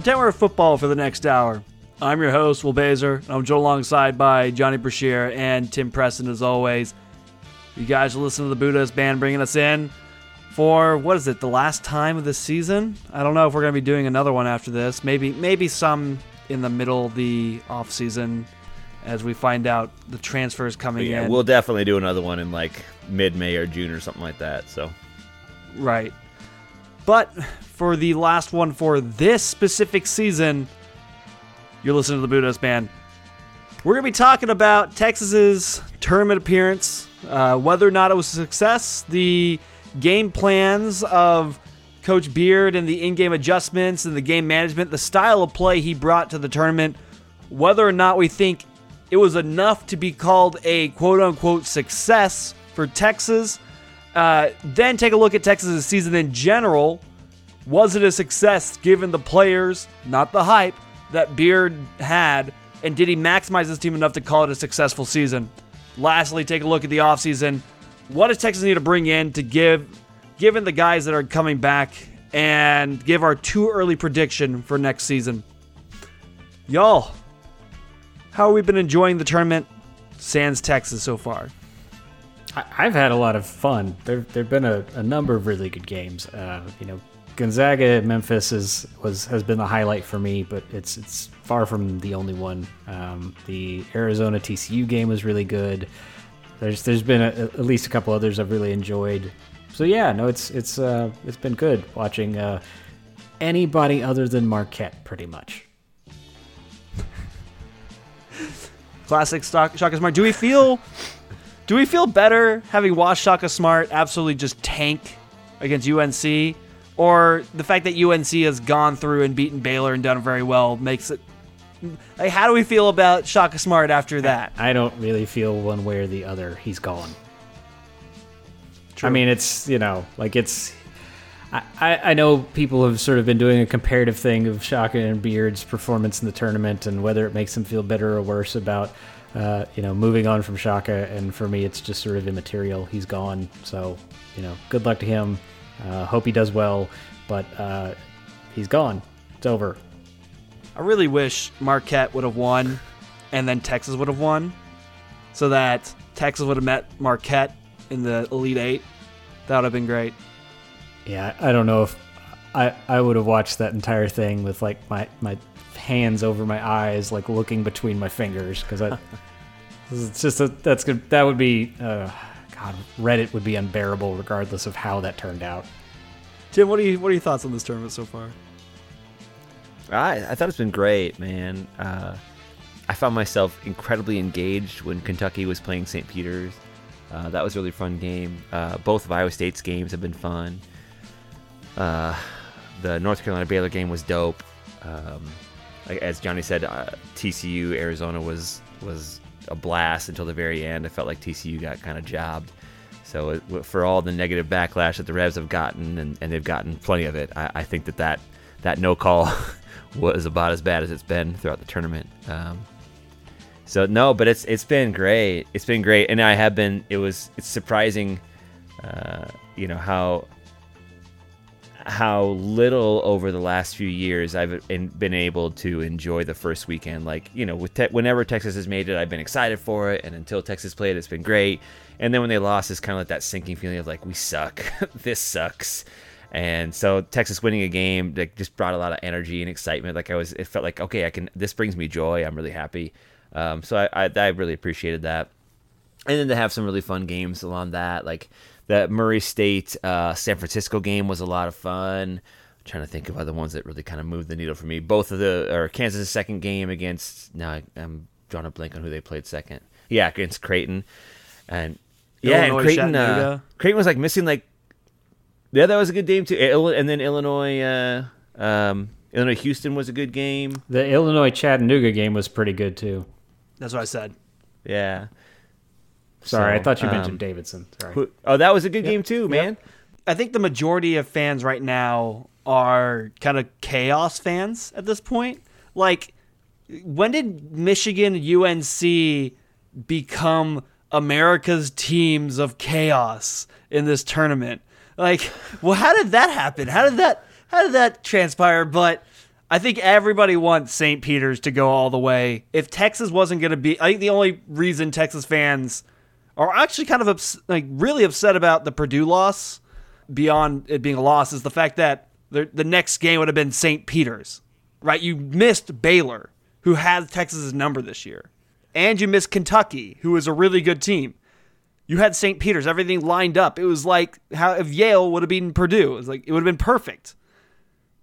pretend we're football for the next hour. I'm your host, Will Baser. I'm joined alongside by Johnny Brashear and Tim Preston, as always. You guys are listening to the Buddhist Band bringing us in for what is it? The last time of the season? I don't know if we're going to be doing another one after this. Maybe, maybe some in the middle of the off season as we find out the transfers coming yeah, in. we'll definitely do another one in like mid May or June or something like that. So Right. But for the last one for this specific season, you're listening to the Buddhist Band. We're going to be talking about Texas's tournament appearance, uh, whether or not it was a success, the game plans of Coach Beard and the in game adjustments and the game management, the style of play he brought to the tournament, whether or not we think it was enough to be called a quote unquote success for Texas. Uh, then take a look at Texas's season in general. Was it a success given the players, not the hype, that Beard had? And did he maximize his team enough to call it a successful season? Lastly, take a look at the offseason. What does Texas need to bring in to give, given the guys that are coming back, and give our too early prediction for next season? Y'all, how have we been enjoying the tournament sans Texas so far? I've had a lot of fun. There there've been a, a number of really good games. Uh, you know, Gonzaga Memphis is was has been the highlight for me, but it's it's far from the only one. Um, the Arizona TCU game was really good. There's there's been a, at least a couple others I've really enjoyed. So yeah, no, it's it's uh, it's been good watching uh, anybody other than Marquette, pretty much. Classic stock Shaka Smart. Do we feel do we feel better having watched Shaka Smart absolutely just tank against UNC? Or the fact that UNC has gone through and beaten Baylor and done very well makes it like how do we feel about Shaka Smart after that? I don't really feel one way or the other. He's gone. True. I mean, it's you know, like it's. I, I know people have sort of been doing a comparative thing of Shaka and Beard's performance in the tournament and whether it makes them feel better or worse about, uh, you know, moving on from Shaka. And for me, it's just sort of immaterial. He's gone, so you know, good luck to him. Uh, hope he does well, but uh, he's gone. It's over. I really wish Marquette would have won and then Texas would have won so that Texas would have met Marquette in the Elite 8. That would have been great. Yeah, I don't know if I I would have watched that entire thing with like my my hands over my eyes, like looking between my fingers, because I it's just a, that's good. That would be uh, God. Reddit would be unbearable regardless of how that turned out. Tim, what are you what are your thoughts on this tournament so far? I, I thought it's been great, man. Uh, I found myself incredibly engaged when Kentucky was playing St. Peter's. Uh, that was a really fun game. Uh, both of Iowa State's games have been fun. Uh, the North Carolina Baylor game was dope. Um, as Johnny said, uh, TCU Arizona was was a blast until the very end. I felt like TCU got kind of jobbed. So for all the negative backlash that the Revs have gotten, and, and they've gotten plenty of it, I, I think that that, that no call was about as bad as it's been throughout the tournament. Um, so no, but it's it's been great. It's been great, and I have been. It was it's surprising, uh, you know how how little over the last few years I've been able to enjoy the first weekend. Like you know, te- whenever Texas has made it, I've been excited for it, and until Texas played, it's been great. And then when they lost, it's kind of like that sinking feeling of like we suck, this sucks. And so Texas winning a game like just brought a lot of energy and excitement. Like I was, it felt like okay, I can. This brings me joy. I'm really happy. Um, so I, I, I really appreciated that. And then to have some really fun games along that, like that Murray State uh, San Francisco game was a lot of fun. I'm trying to think of other ones that really kind of moved the needle for me. Both of the or Kansas' second game against now I- I'm drawing a blank on who they played second. Yeah, against Creighton, and yeah, Illinois, and Creighton. Uh, Creighton was like missing like yeah, that was a good game too. And then Illinois, uh, um, Illinois Houston was a good game. The Illinois Chattanooga game was pretty good too. That's what I said. Yeah. Sorry, So, I thought you um, mentioned Davidson. Sorry. Who- Oh, that was a good game too, man. I think the majority of fans right now are kind of chaos fans at this point. Like, when did Michigan UNC become America's teams of chaos in this tournament? Like, well, how did that happen? How did that how did that transpire? But I think everybody wants St. Peter's to go all the way. If Texas wasn't going to be, I think the only reason Texas fans are actually kind of ups, like really upset about the Purdue loss, beyond it being a loss, is the fact that the, next game would have been St. Peter's, right? You missed Baylor, who has Texas's number this year, and you missed Kentucky, who is a really good team. You had St. Peter's, everything lined up. It was like how if Yale would have beaten Purdue, it was like it would have been perfect.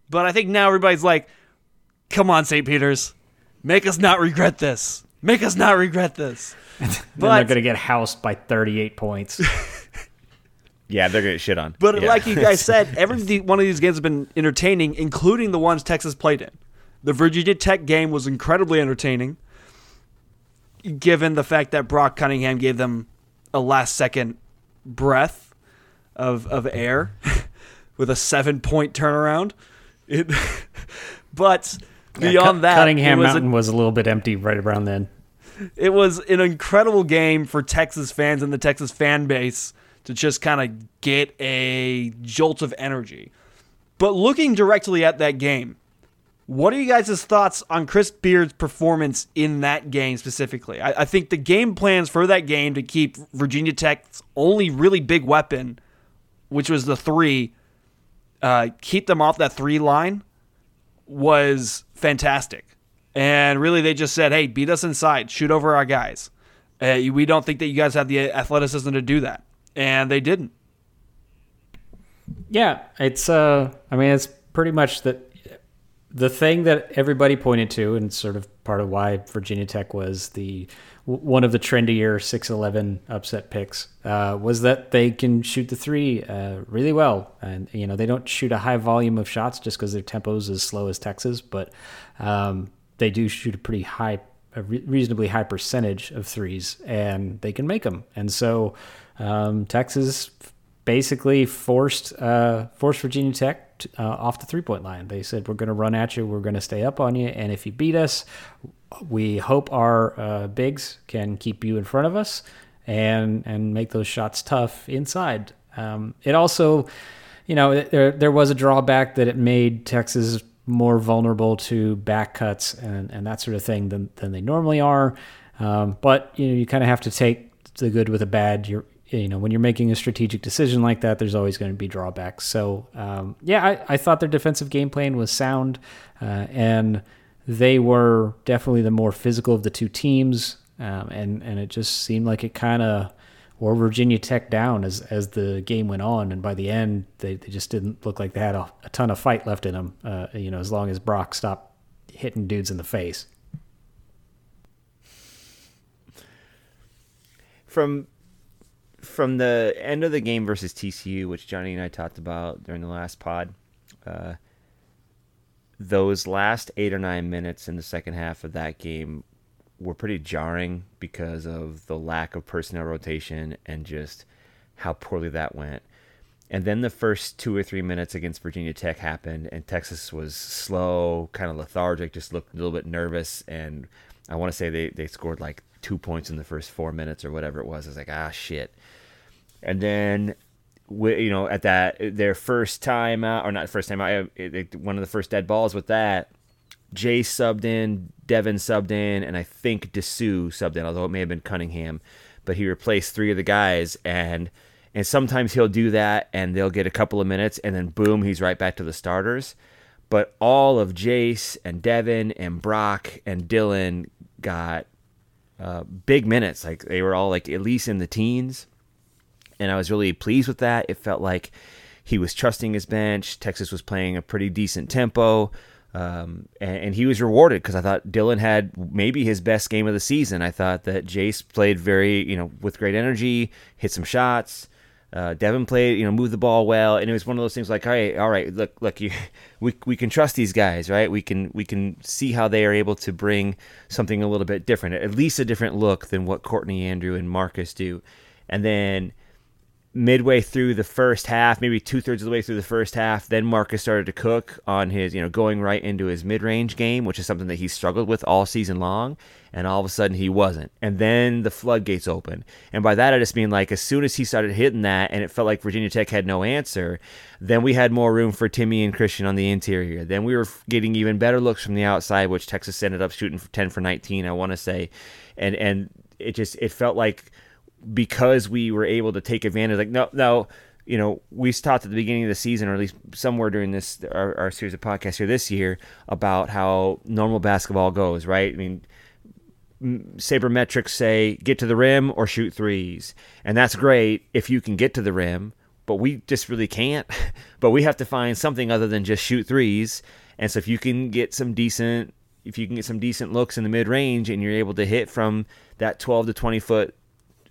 But I think now everybody's like, come on, St. Peter's. Make us not regret this. Make us not regret this. Then they're going to get housed by 38 points. Yeah, they're gonna get shit on. But Yeah. like you guys said, every one of these games have been entertaining, including the ones Texas played in. The Virginia Tech game was incredibly entertaining, given the fact that Brock Cunningham gave them a last second breath of of air with a seven point turnaround. It, but beyond Cu- that, Cunningham it was a- Mountain was a little bit empty right around then. It was an incredible game for Texas fans and the Texas fan base to just kind of get a jolt of energy. But looking directly at that game, what are you guys' thoughts on Chris Beard's performance in that game specifically? I, I think the game plans for that game to keep Virginia Tech's only really big weapon, which was the three, uh, keep them off that three line, was fantastic. And really, they just said, hey, beat us inside, shoot over our guys. Uh, we don't think that you guys have the athleticism to do that. And they didn't. Yeah, it's uh I mean it's pretty much that the thing that everybody pointed to and sort of part of why Virginia Tech was the one of the trendier 6-11 upset picks uh, was that they can shoot the three uh, really well and you know they don't shoot a high volume of shots just because their tempo's as slow as Texas but um, they do shoot a pretty high a re- reasonably high percentage of threes and they can make them and so um, Texas basically forced uh, forced Virginia Tech uh, off the three point line. They said we're going to run at you, we're going to stay up on you, and if you beat us, we hope our uh, bigs can keep you in front of us and and make those shots tough inside. Um, it also, you know, there there was a drawback that it made Texas more vulnerable to back cuts and, and that sort of thing than, than they normally are. Um, but you know, you kind of have to take the good with the bad. You're you know when you're making a strategic decision like that there's always going to be drawbacks so um, yeah I, I thought their defensive game plan was sound uh, and they were definitely the more physical of the two teams um, and and it just seemed like it kind of wore Virginia Tech down as as the game went on. And by the end they, they just didn't look like they had a, a ton of fight left in them uh, you know as long as Brock stopped hitting dudes in the face. From from the end of the game versus TCU, which Johnny and I talked about during the last pod, uh, those last eight or nine minutes in the second half of that game were pretty jarring because of the lack of personnel rotation and just how poorly that went. And then the first two or three minutes against Virginia Tech happened, and Texas was slow, kind of lethargic, just looked a little bit nervous. And I want to say they, they scored like two points in the first four minutes or whatever it was. I was like, ah, shit. And then, you know, at that their first time out, or not first time out, one of the first dead balls with that, Jay subbed in, Devin subbed in, and I think Disu subbed in, although it may have been Cunningham. But he replaced three of the guys, and and sometimes he'll do that, and they'll get a couple of minutes, and then boom, he's right back to the starters. But all of Jase and Devin and Brock and Dylan got uh, big minutes. Like they were all like at least in the teens, and I was really pleased with that. It felt like he was trusting his bench. Texas was playing a pretty decent tempo. Um, and, and, he was rewarded because I thought Dylan had maybe his best game of the season. I thought that Jase played very, you know, with great energy, hit some shots. Uh, Devin played, you know, moved the ball well, and it was one of those things like, all right, all right, look, look, you, we we can trust these guys, right? We can we can see how they are able to bring something a little bit different, at least a different look than what Courtney, Andrew, and Marcus do. And then midway through the first half, maybe two thirds of the way through the first half, then Marcus started to cook on his, you know, going right into his mid range game, which is something that he struggled with all season long. And all of a sudden he wasn't. And then the floodgates open. And by that, I just mean like as soon as he started hitting that and it felt like Virginia Tech had no answer, then we had more room for Timmy and Christian on the interior. Then we were getting even better looks from the outside, which Texas ended up shooting for 10 for 19, I want to say. And, and it just, it felt like, because we were able to take advantage. Like no, no, you know, we talked at the beginning of the season, or at least somewhere during this our, our series of podcasts here this year, about how normal basketball goes. Right? I mean, sabermetrics say get to the rim or shoot threes, and that's great if you can get to the rim. But we just really can't. but we have to find something other than just shoot threes. And so if you can get some decent if you can get some decent looks in the mid range and you're able to hit from that 12 to 20 foot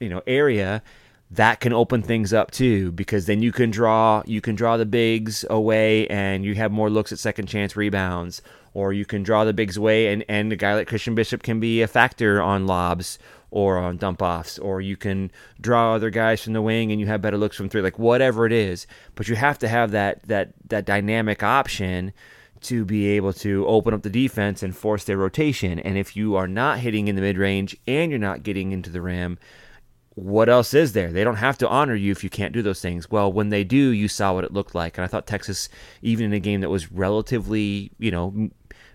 you know area that can open things up too because then you can draw you can draw the bigs away and you have more looks at second chance rebounds or you can draw the bigs away and and a guy like Christian Bishop can be a factor on lobs or on dump offs or you can draw other guys from the wing and you have better looks from three like whatever it is. But you have to have that that that dynamic option to be able to open up the defense and force their rotation. And if you are not hitting in the mid range and you're not getting into the rim what else is there? They don't have to honor you if you can't do those things. Well, when they do, you saw what it looked like. And I thought Texas, even in a game that was relatively, you know,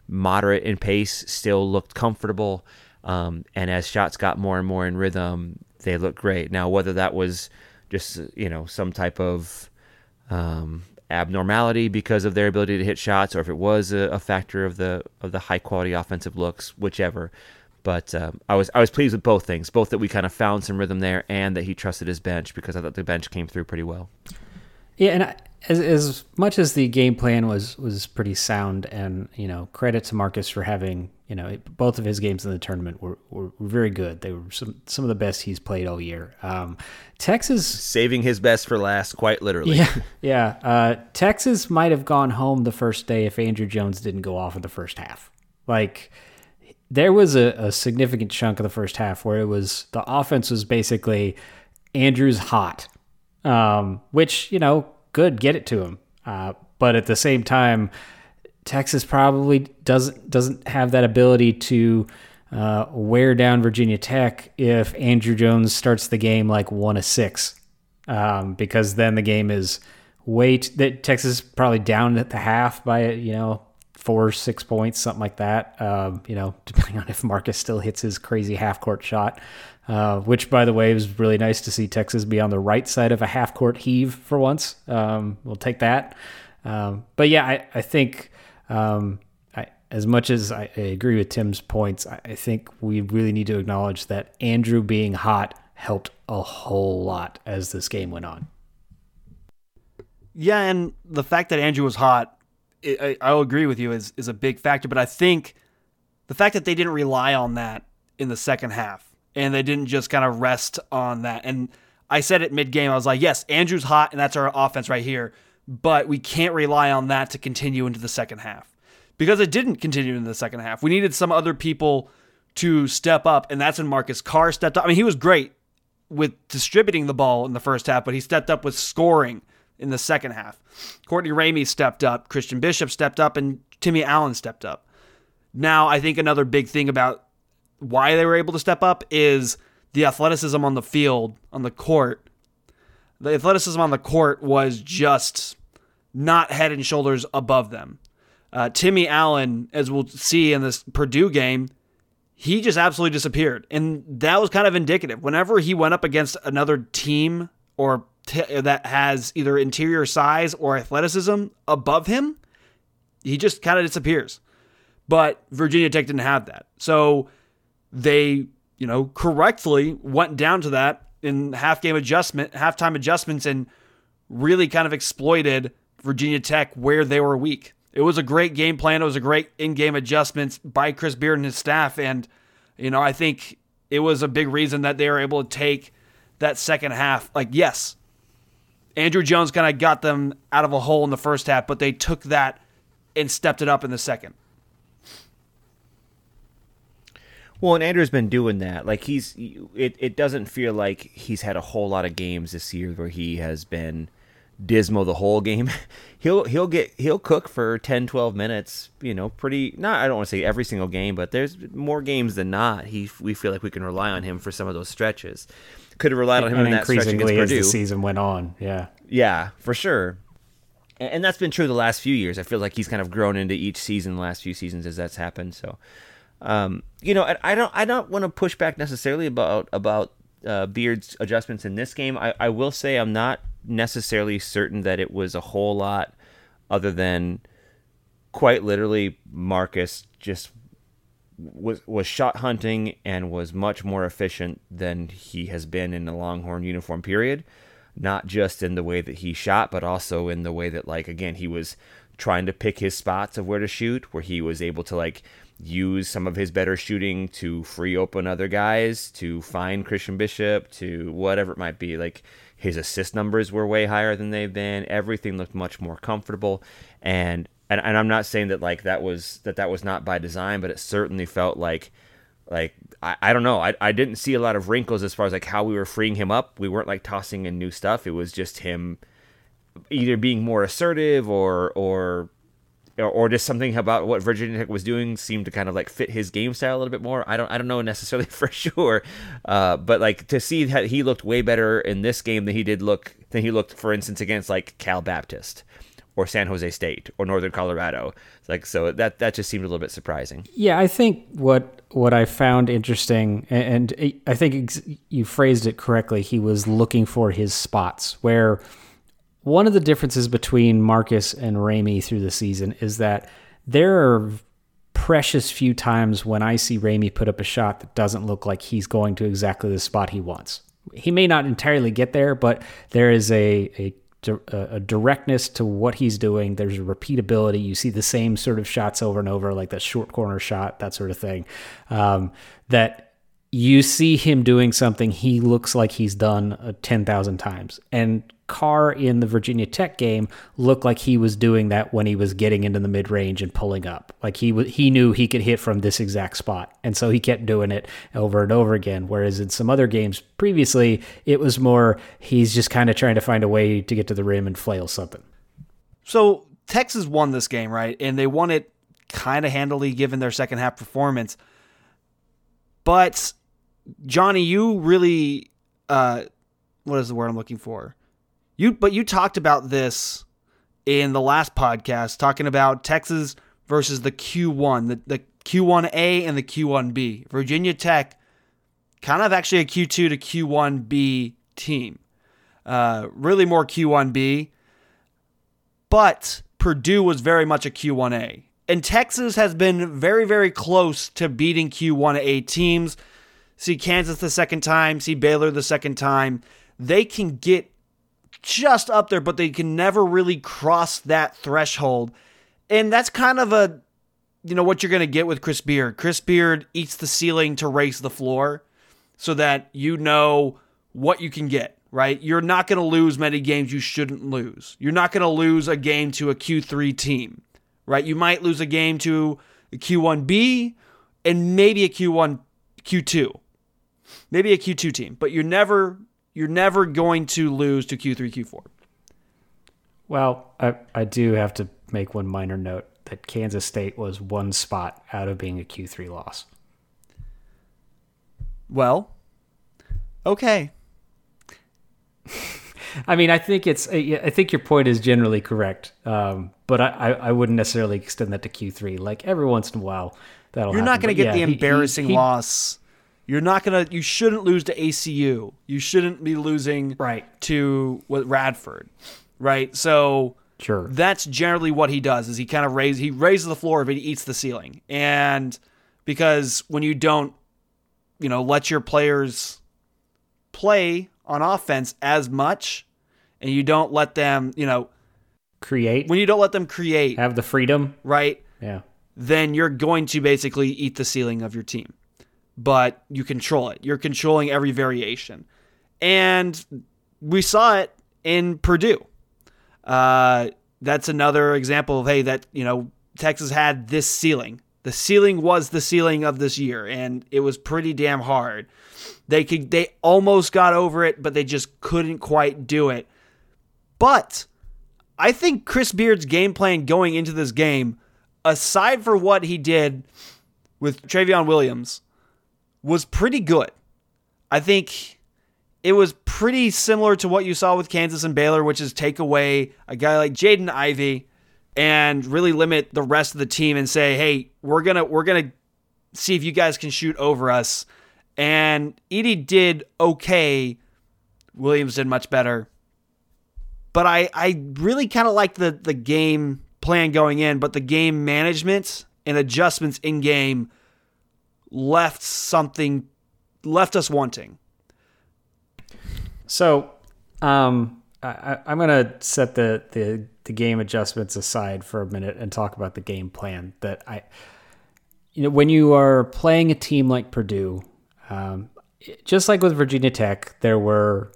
moderate in pace, still looked comfortable. Um, and as shots got more and more in rhythm, they looked great. Now, whether that was just, you know, some type of um, abnormality because of their ability to hit shots, or if it was a, a factor of the of the high quality offensive looks, whichever. But um, I was I was pleased with both things, both that we kind of found some rhythm there, and that he trusted his bench because I thought the bench came through pretty well. Yeah, and I, as as much as the game plan was was pretty sound, and you know credit to Marcus for having you know both of his games in the tournament were, were, very good. They were some some of the best he's played all year. Um, Texas saving his best for last, quite literally. Yeah, yeah. Uh, Texas might have gone home the first day if Andrew Jones didn't go off in the first half. Like there was a, a, significant chunk of the first half where it was the offense was basically Andrew's hot, um, which you know, good, get it to him. Uh, but at the same time, Texas probably doesn't doesn't have that ability to uh, wear down Virginia Tech if Andrew Jones starts the game like one of six, um, because then the game is wait that Texas is probably down at the half by you know four, six points, something like that. Um, you know, depending on if Marcus still hits his crazy half court shot, uh, which, by the way, was really nice to see Texas be on the right side of a half court heave for once. Um, we'll take that. Um, but yeah, I, I think um, as much as I, agree with Tim's points, I think we really need to acknowledge that Andrew being hot helped a whole lot as this game went on. Yeah, and the fact that Andrew was hot I, I'll agree with you is is a big factor. But I think the fact that they didn't rely on that in the second half and they didn't just kind of rest on that. And I said it mid game, I was like, yes, Andrew's hot and that's our offense right here, but we can't rely on that to continue into the second half because it didn't continue in the second half. We needed some other people to step up, and that's when Marcus Carr stepped up. I mean, he was great with distributing the ball in the first half, but he stepped up with scoring in the second half. Courtney Ramey stepped up, Christian Bishop stepped up, and Timmy Allen stepped up. Now, I think another big thing about why they were able to step up is the athleticism on the field, on the court. The athleticism on the court was just not head and shoulders above them. Uh, Timmy Allen, as we'll see in this Purdue game, he just absolutely disappeared. And that was kind of indicative. Whenever he went up against another team or t- that has either interior size or athleticism above him, he just kind of disappears. But Virginia Tech didn't have that. So they, you know, correctly went down to that in half game adjustment, halftime adjustments, and really kind of exploited Virginia Tech where they were weak. It was a great game plan. It was a great in-game adjustments by Chris Beard and his staff, and you know I think it was a big reason that they were able to take that second half. Like yes, Andrew Jones kind of got them out of a hole in the first half, but they took that and stepped it up in the second. Well, and Andrew's been doing that. Like he's, it, it doesn't feel like he's had a whole lot of games this year where he has been dismal the whole game. he'll he'll get he'll cook for 10 12 minutes, you know, pretty not I don't want to say every single game, but there's more games than not. He we feel like we can rely on him for some of those stretches. Could have relied on him and in that stretch against increasingly as the season went on. Yeah. Yeah, for sure. And, and that's been true the last few years. I feel like he's kind of grown into each season, the last few seasons as that's happened. So, um, you know, I, I don't, I don't want to push back necessarily about about uh, Beard's adjustments in this game. I, I will say I'm not necessarily certain that it was a whole lot other than quite literally Marcus just was was shot hunting and was much more efficient than he has been in the Longhorn uniform period. Not just in the way that he shot, but also in the way that like again he was trying to pick his spots of where to shoot, where he was able to like use some of his better shooting to free open other guys, to find Christian Bishop, to whatever it might be. Like his assist numbers were way higher than they've been. Everything looked much more comfortable, and and, and I'm not saying that like that was that that was not by design, but it certainly felt like like I, I don't know. I, I didn't see a lot of wrinkles as far as like how we were freeing him up. We weren't like tossing in new stuff. It was just him either being more assertive or or or just something about what Virginia Tech was doing seemed to kind of like fit his game style a little bit more. I don't I don't know necessarily for sure, uh, but like to see that he looked way better in this game than he did look than he looked, for instance, against like Cal Baptist or San Jose State or Northern Colorado. Like so that that just seemed a little bit surprising. Yeah, I think what what I found interesting, and, and I think you phrased it correctly. He was looking for his spots where one of the differences between Marcus and Ramey through the season is that there are precious few times when I see Ramey put up a shot that doesn't look like he's going to exactly the spot he wants. He may not entirely get there, but there is a, a a directness to what he's doing. There's a repeatability. You see the same sort of shots over and over, like that short corner shot, that sort of thing. Um, that you see him doing something he looks like he's done uh, 10,000 times. And Carr in the Virginia Tech game looked like he was doing that when he was getting into the mid range and pulling up. Like he w- he knew he could hit from this exact spot, and so he kept doing it over and over again. Whereas in some other games previously, it was more he's just kind of trying to find a way to get to the rim and flail something. So Texas won this game, right? And they won it kind of handily given their second half performance. But Johnny, you really uh, what is the word I'm looking for? You but you talked about this in the last podcast, talking about Texas versus the Q1, the, the Q1A and the Q1B. Virginia Tech, kind of actually a Q2 to Q1B team. Uh, really more Q1B. But Purdue was very much a Q1A. And Texas has been very, very close to beating Q1A teams. See Kansas the second time, see Baylor the second time. They can get just up there, but they can never really cross that threshold. And that's kind of a, you know, what you're going to get with Chris Beard. Chris Beard eats the ceiling to raise the floor so that you know what you can get, right? You're not going to lose many games you shouldn't lose. You're not going to lose a game to a Q3 team, right? You might lose a game to a Q1B and maybe a Q1, Q2, maybe a Q2 team, but you're never you're never going to lose to Q3, Q4. Well, I, I do have to make one minor note that Kansas State was one spot out of being a Q3 loss. Well, okay. I mean, I think it's. I think your point is generally correct, um, but I, I, wouldn't necessarily extend that to Q three. Like every once in a while, that'll. You're happen. not going to get yeah, the embarrassing he- he- loss. You're not to. You shouldn't lose to ACU. You shouldn't be losing Right. to what Radford, right? So Sure. that's generally what he does. Is he kind of raise he raises the floor, but he eats the ceiling. And because when you don't, you know, let your players play on offense as much, and you don't let them, you know, Create. when you don't let them create, have the freedom. right? Yeah. then you're going to basically eat the ceiling of your team. But you control it. You're controlling every variation. And we saw it in Purdue. Uh, that's another example of, hey, that, you know, Texas had this ceiling. The ceiling was the ceiling of this year, and it was pretty damn hard. They could they almost got over it, but they just couldn't quite do it. But I think Chris Beard's game plan going into this game, aside for what he did with Trevion Williams, was pretty good. I think it was pretty similar to what you saw with Kansas and Baylor, which is take away a guy like Jaden Ivey and really limit the rest of the team and say, "Hey, we're gonna we're gonna see if you guys can shoot over us." And Edey did okay. Williams did much better. But I, I really kind of liked the, the game plan going in, but the game management and adjustments in game left something left us wanting. So, um, I, am gonna set the, the the game adjustments aside for a minute and talk about the game plan. That I, you know, when you are playing a team like Purdue, um, just like with Virginia Tech, there were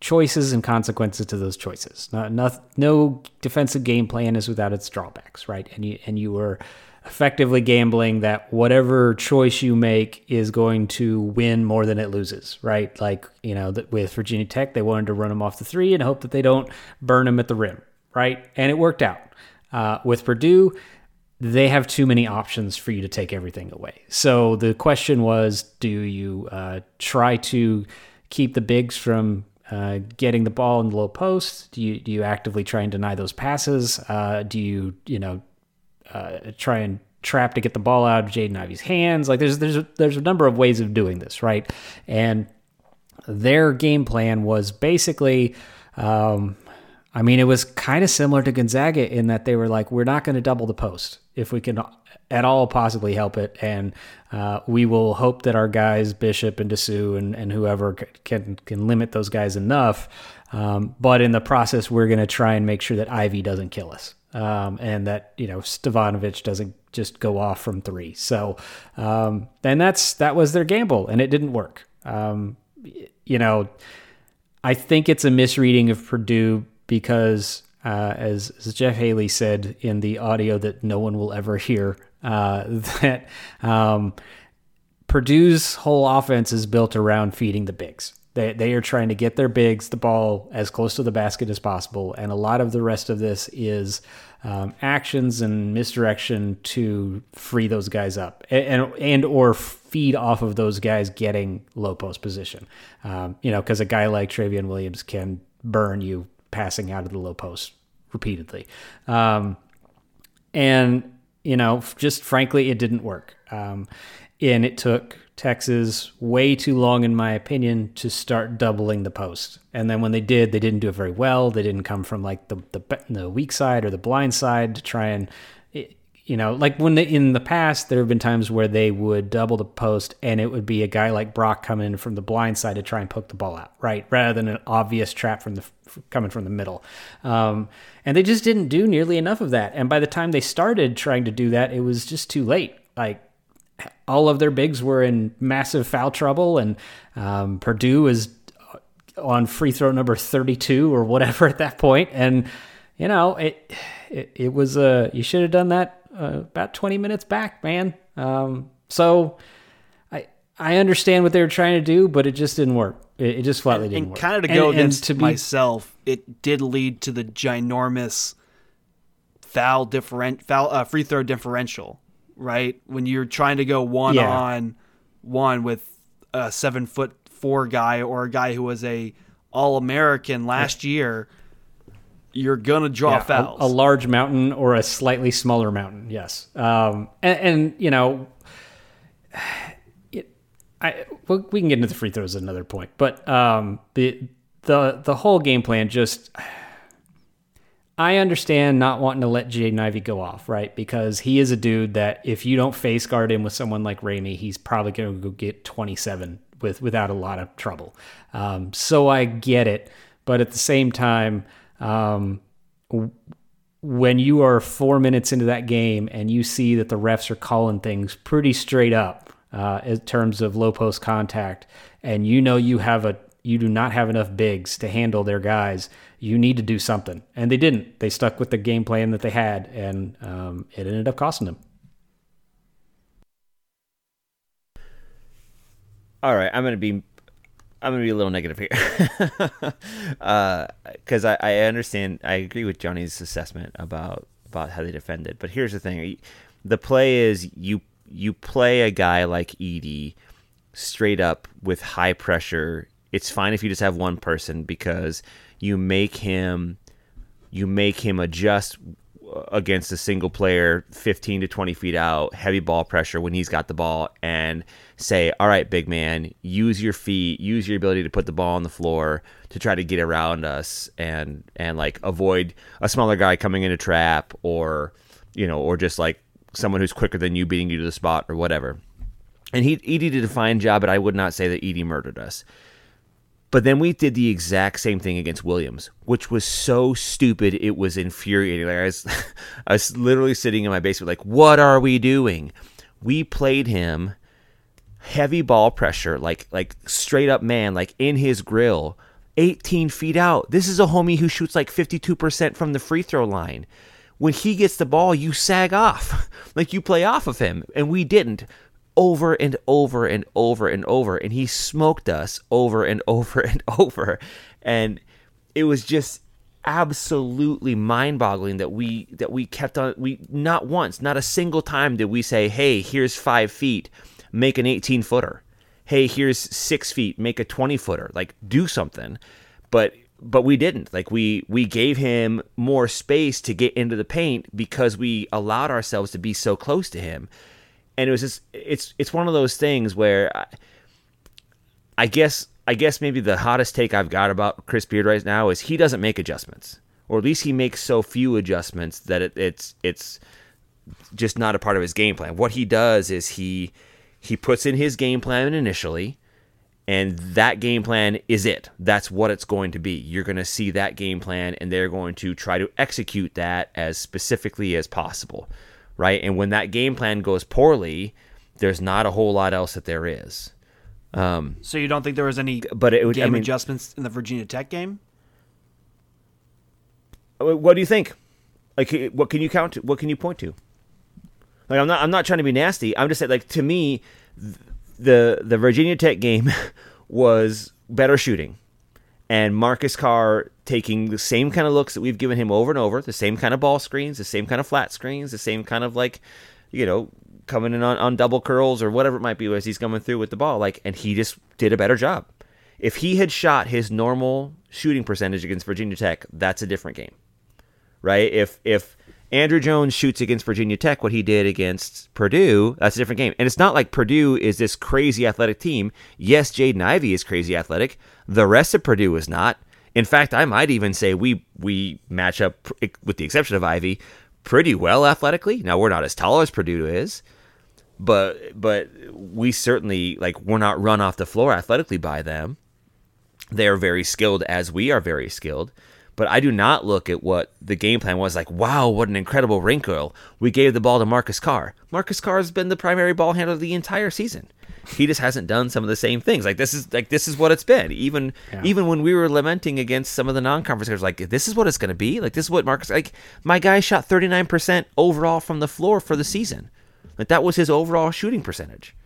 choices and consequences to those choices. Not, not, no defensive game plan is without its drawbacks, right? And you and you were effectively gambling that whatever choice you make is going to win more than it loses, right? Like you know, with Virginia Tech, they wanted to run them off the three and hope that they don't burn them at the rim, right? And it worked out. Uh, with Purdue, they have too many options for you to take everything away. So the question was, do you uh, try to keep the bigs from uh, getting the ball in the low post? Do you do you actively try and deny those passes? Uh, do you you know uh, try and trap to get the ball out of Jaden Ivey's hands? Like there's there's a, there's a number of ways of doing this, right? And their game plan was basically. Um, I mean, it was kind of similar to Gonzaga in that they were like, we're not going to double the post if we can at all possibly help it. And uh, we will hope that our guys, Bishop and Disu and, and whoever, can can limit those guys enough. Um, but in the process, we're going to try and make sure that Ivey doesn't kill us. Um, and that you know Stefanovic doesn't just go off from three. So, um, and that's that was their gamble, and it didn't work. Um, you know, I think it's a misreading of Purdue because, uh, as, as Jeff Haley said in the audio that no one will ever hear, uh, that um, Purdue's whole offense is built around feeding the bigs. They, they are trying to get their bigs the ball as close to the basket as possible, and a lot of the rest of this is um, actions and misdirection to free those guys up and and, or feed off of those guys getting low post position. Um, you know, because a guy like Trevion Williams can burn you passing out of the low post repeatedly. Um, and you know, just frankly, it didn't work. Um, and it took Texas way too long, in my opinion, to start doubling the post. And then when they did, they didn't do it very well. They didn't come from like the the, the weak side or the blind side to try and you know, like when they, in the past there have been times where they would double the post and it would be a guy like Brock coming in from the blind side to try and poke the ball out, right, rather than an obvious trap from the coming from the middle. Um, and they just didn't do nearly enough of that. And by the time they started trying to do that, it was just too late. Like all of their bigs were in massive foul trouble, and um, Purdue is on free throw number thirty-two or whatever at that point, and you know it. It, it was a uh, you should have done that uh, about 20 minutes back, man. Um, so I I understand what they were trying to do, but it just didn't work. It, it just flatly and, didn't and work. And kind of to go and, against to myself, be, it did lead to the ginormous foul different foul uh, free throw differential, right? When you're trying to go one yeah. on one with a seven foot four guy or a guy who was a All American last year you're gonna draw yeah, fouls. A, a, large mountain or a slightly smaller mountain, yes. Um, and, and, you know, it, I well, we can get into the free throws at another point, but um, the the the whole game plan just. I understand not wanting to let Jaden Ivey go off, right? Because he is a dude that if you don't face guard him with someone like Ramey, he's probably going to go get 27 with without a lot of trouble. Um, so I get it, but at the same time, um, when you are four minutes into that game and you see that the refs are calling things pretty straight up uh, in terms of low post contact, and you know you have a you do not have enough bigs to handle their guys, you need to do something. And they didn't. They stuck with the game plan that they had, and um, it ended up costing them. All right, I'm gonna be, I'm gonna be a little negative here, because uh, I, I understand, I agree with Johnny's assessment about about how they defended. But here's the thing: the play is you you play a guy like Edey straight up with high pressure it's fine if you just have one person because you make him you make him adjust against a single player 15 to 20 feet out, heavy ball pressure when he's got the ball, and say, all right, big man, use your feet, use your ability to put the ball on the floor to try to get around us and and like avoid a smaller guy coming in a trap or you know, or just like someone who's quicker than you beating you to the spot or whatever. And he Edey did a fine job, but I would not say that Edey murdered us. But then we did the exact same thing against Williams, which was so stupid it was infuriating. Like I was, I was literally sitting in my basement, like, what are we doing? We played him heavy ball pressure, like like straight up man, like in his grill, 18 feet out. This is a homie who shoots like 52% from the free throw line. When he gets the ball, you sag off, like you play off of him, and we didn't over and over and over and over and he smoked us over and over and over. And it was just absolutely mind-boggling that we that we kept on we not once not a single time did we say hey here's five feet make an 18 footer hey here's six feet make a 20 footer like do something. But but we didn't. Like we we gave him more space to get into the paint because we allowed ourselves to be so close to him and it was just it's it's one of those things where I, I guess I guess maybe the hottest take I've got about Chris Beard right now is he doesn't make adjustments, or at least he makes so few adjustments that it, it's it's just not a part of his game plan. What he does is he he puts in his game plan initially, and that game plan is it. That's what it's going to be. You're going to see that game plan, and they're going to try to execute that as specifically as possible right? And when that game plan goes poorly, there's not a whole lot else that there is. Um, so you don't think there was any but it, game I mean, adjustments in the Virginia Tech game? Uh, what do you think? Like, what can you count? To, what can you point to? Like, I'm not. I'm not trying to be nasty. I'm just saying, like, to me, the the Virginia Tech game was better shooting and Marcus Carr taking the same kind of looks that we've given him over and over, the same kind of ball screens, the same kind of flat screens, the same kind of like, you know, coming in on, on double curls or whatever it might be as he's coming through with the ball. Like, and he just did a better job. If he had shot his normal shooting percentage against Virginia Tech, that's a different game, right? If if Andrew Jones shoots against Virginia Tech what he did against Purdue, that's a different game. And it's not like Purdue is this crazy athletic team. Yes, Jaden Ivey is crazy athletic. The rest of Purdue is not. In fact, I might even say we we match up, with the exception of Ivey, pretty well athletically. Now we're not as tall as Purdue is, but but we certainly like we're not run off the floor athletically by them. They are very skilled as we are very skilled. But I do not look at what the game plan was like, wow, what an incredible wrinkle. We gave the ball to Marcus Carr. Marcus Carr has been the primary ball handler the entire season. He just hasn't done some of the same things. Like this is like this is what it's been. Even yeah. even when we were lamenting against some of the non-conference guys, like this is what it's going to be. Like this is what Marcus like. My guy shot 39% overall from the floor for the season. Like that was his overall shooting percentage.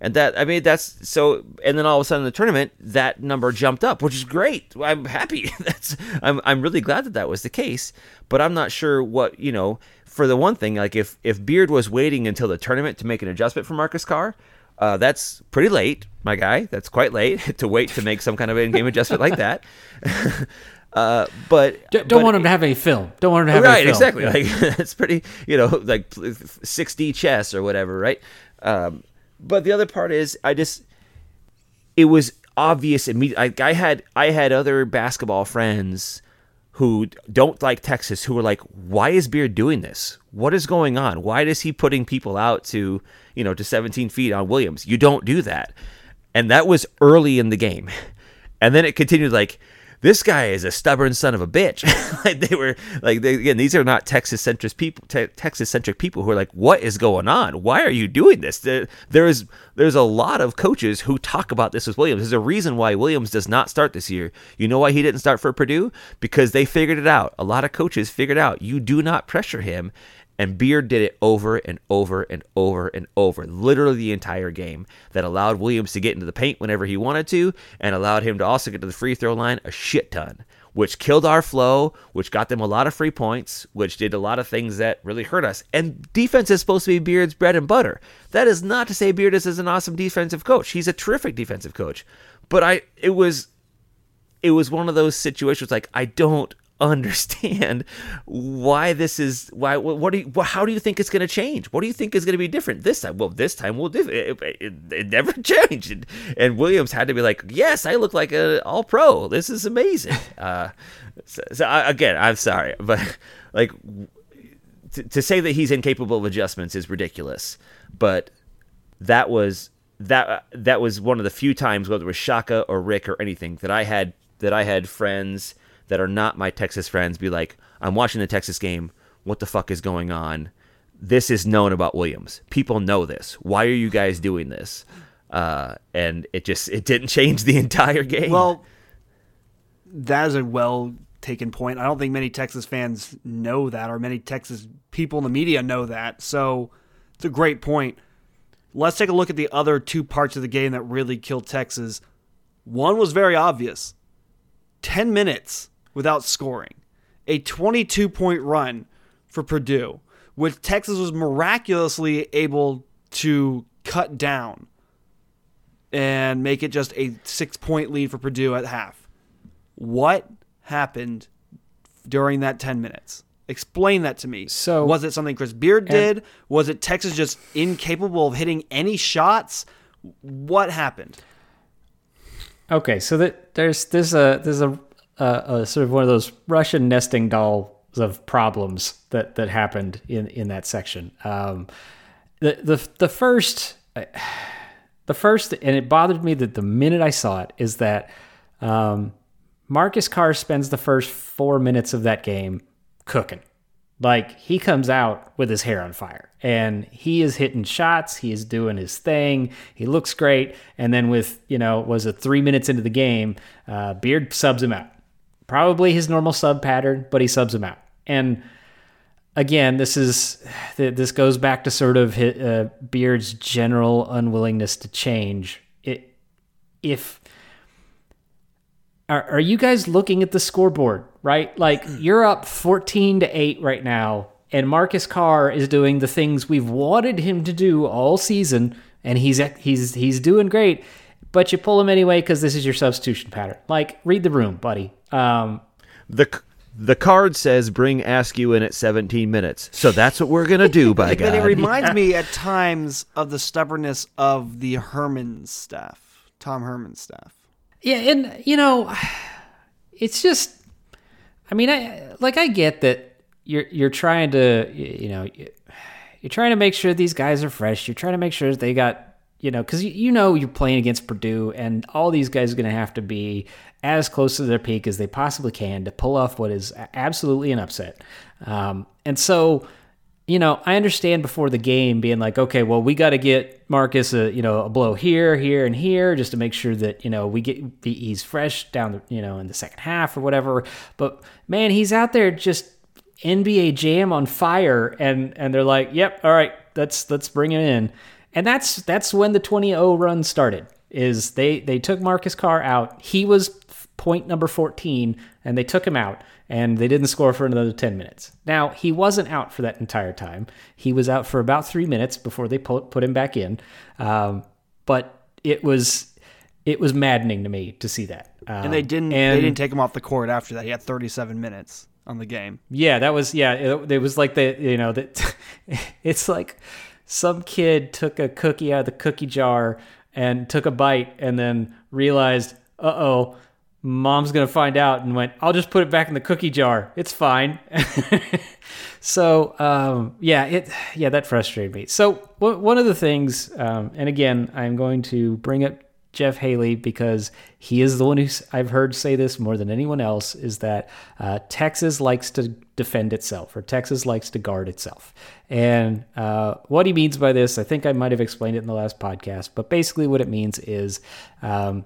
And that I mean that's so and then all of a sudden in the tournament that number jumped up, which is great. I'm happy. that's I'm I'm really glad that that was the case, but I'm not sure what, you know, for the one thing like if if Beard was waiting until the tournament to make an adjustment for Marcus Carr, uh, that's pretty late, my guy. That's quite late to wait to make some kind of in-game adjustment like that. Uh, but don't, don't but, want him to have any film. Don't want him to have right, exactly. Like it's pretty, you know, like 6D chess or whatever, right? Um, but the other part is, I just it was obvious immediately. I, I had I had other basketball friends who don't like Texas who are like, "Why is Beard doing this? What is going on? Why is he putting people out to you know to 17 feet on Williams? You don't do that." And that was early in the game, and then it continued like this guy is a stubborn son of a bitch. like they were like they, again, these are not Texas centric people. Te- Texas centric people who are like, what is going on? Why are you doing this? There, there's there's a lot of coaches who talk about this with Williams. There's a reason why Williams does not start this year. You know why he didn't start for Purdue? Because they figured it out. A lot of coaches figured out you do not pressure him And Beard did it over and over and over and over, literally the entire game, that allowed Williams to get into the paint whenever he wanted to and allowed him to also get to the free throw line a shit ton, which killed our flow, which got them a lot of free points, which did a lot of things that really hurt us. And defense is supposed to be Beard's bread and butter. That is not to say Beard is an awesome defensive coach. He's a terrific defensive coach. But I it was it was one of those situations like I don't understand why this is why what do you how do you think it's going to change? What do you think is going to be different? This time well this time we'll do it, it, it never changed. And, and, williams had to be like yes i look like a all pro. This is amazing. Uh, so, so I, again i'm sorry but like to, to say that he's incapable of adjustments is ridiculous. But that was that that was one of the few times whether it was shaka or rick or anything that i had that i had friends that are not my Texas friends be like, I'm watching the Texas game. What the fuck is going on? This is known about Williams. People know this. Why are you guys doing this? Uh, and it just it didn't change the entire game. Well, that is a well taken point. I don't think many Texas fans know that, or many Texas people in the media know that. So it's a great point. Let's take a look at the other two parts of the game that really killed Texas. One was very obvious 10 minutes without scoring. A 22 point run for Purdue, which Texas was miraculously able to cut down and make it just a six point lead for Purdue at half. What happened during that 10 minutes? Explain that to me. So was it something Chris Beard did? Was it Texas just incapable of hitting any shots? What happened? Okay, so that there's there's a there's a uh, sort of one of those Russian nesting dolls of problems that that happened in in that section. Um, the the the first the first and it bothered me that the minute I saw it is that um, Marcus Carr spends the first four minutes of that game cooking. Like he comes out with his hair on fire and he is hitting shots. He is doing his thing. He looks great. And then with, you know, was it three minutes into the game, uh, Beard subs him out probably his normal sub pattern, but he subs him out. And again, this is this goes back to sort of his, uh, Beard's general unwillingness to change. It if are, are you guys looking at the scoreboard right? Like you're up fourteen to eight right now, and Marcus Carr is doing the things we've wanted him to do all season, and he's he's he's doing great. But you pull him anyway because this is your substitution pattern. Like, read the room, buddy. Um, the the card says bring Askew in at 17 minutes. So that's what we're going to do, by God. But it reminds me at times of the stubbornness of the Herman staff, Tom Herman staff. Yeah, and, you know, it's just, I mean, I like, I get that you're, you're trying to, you know, you're trying to make sure these guys are fresh. You're trying to make sure they got you know, because you know you're playing against Purdue, and all these guys are going to have to be as close to their peak as they possibly can to pull off what is absolutely an upset. Um, and so, you know, I understand before the game being like, okay, well, we got to get Marcus a you know a blow here, here, and here just to make sure that you know we get he's fresh down the you know in the second half or whatever. But man, he's out there just NBA Jam on fire, and and they're like, yep, all right, let's let's bring him in. And that's that's when the 20-0 run started. Is they they took Marcus Carr out. He was point number 14 and they took him out and they didn't score for another 10 minutes. Now, he wasn't out for that entire time. He was out for about 3 minutes before they put, put him back in. Um, but it was it was maddening to me to see that. Um, and they didn't and, they didn't take him off the court after that. He had 37 minutes on the game. Yeah, that was yeah, it, it was like the you know that it's like some kid took a cookie out of the cookie jar and took a bite and then realized, uh oh, mom's going to find out and went, I'll just put it back in the cookie jar. It's fine. so, um, yeah, it, yeah, that frustrated me. So, w- one of the things, um, and again, I'm going to bring up Jeff Haley because he is the one who I've heard say this more than anyone else is that uh, Texas likes to defend itself or Texas likes to guard itself. And uh, what he means by this, I think I might have explained it in the last podcast, but basically what it means is um,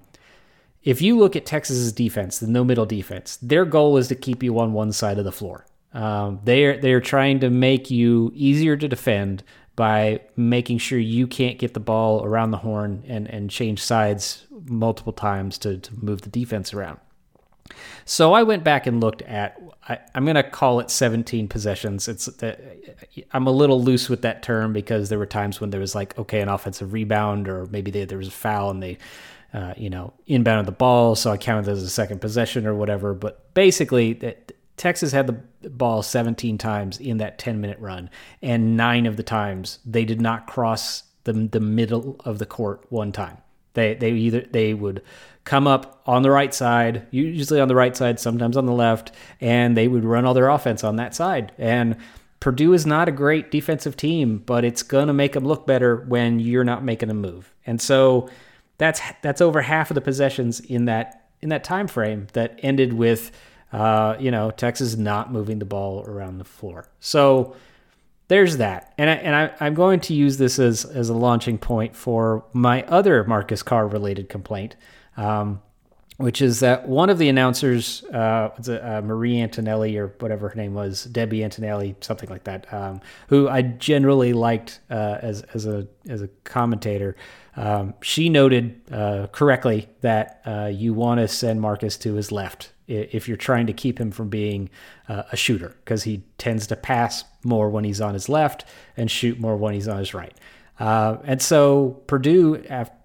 if you look at Texas's defense, the no middle defense, their goal is to keep you on one side of the floor. Um, they're they're trying to make you easier to defend by making sure you can't get the ball around the horn and, and change sides multiple times to, to move the defense around. So I went back and looked at. I, am going to call it 17 possessions. It's uh, I'm a little loose with that term because there were times when there was like okay an offensive rebound or maybe they, there was a foul and they uh, you know inbounded the ball, so I counted as a second possession or whatever. But basically, that Texas had the ball 17 times in that 10 minute run, and nine of the times they did not cross the the middle of the court one time. They they either they would come up on the right side, usually on the right side, sometimes on the left, and they would run all their offense on that side. And Purdue is not a great defensive team, but it's to make them look better when you're not making a move. And so that's that's over half of the possessions in that in that time frame that ended with uh, you know Texas not moving the ball around the floor. So there's that, and I, and I, I'm going to use this as as a launching point for my other Marcus Carr related complaint. Um, which is that one of the announcers, uh, uh, Marie Antonelli or whatever her name was, Debbie Antonelli, something like that, um, who I generally liked uh, as as a as a commentator. Um, she noted uh, correctly that uh, you want to send Marcus to his left if you're trying to keep him from being uh, a shooter, because he tends to pass more when he's on his left and shoot more when he's on his right. and so Purdue,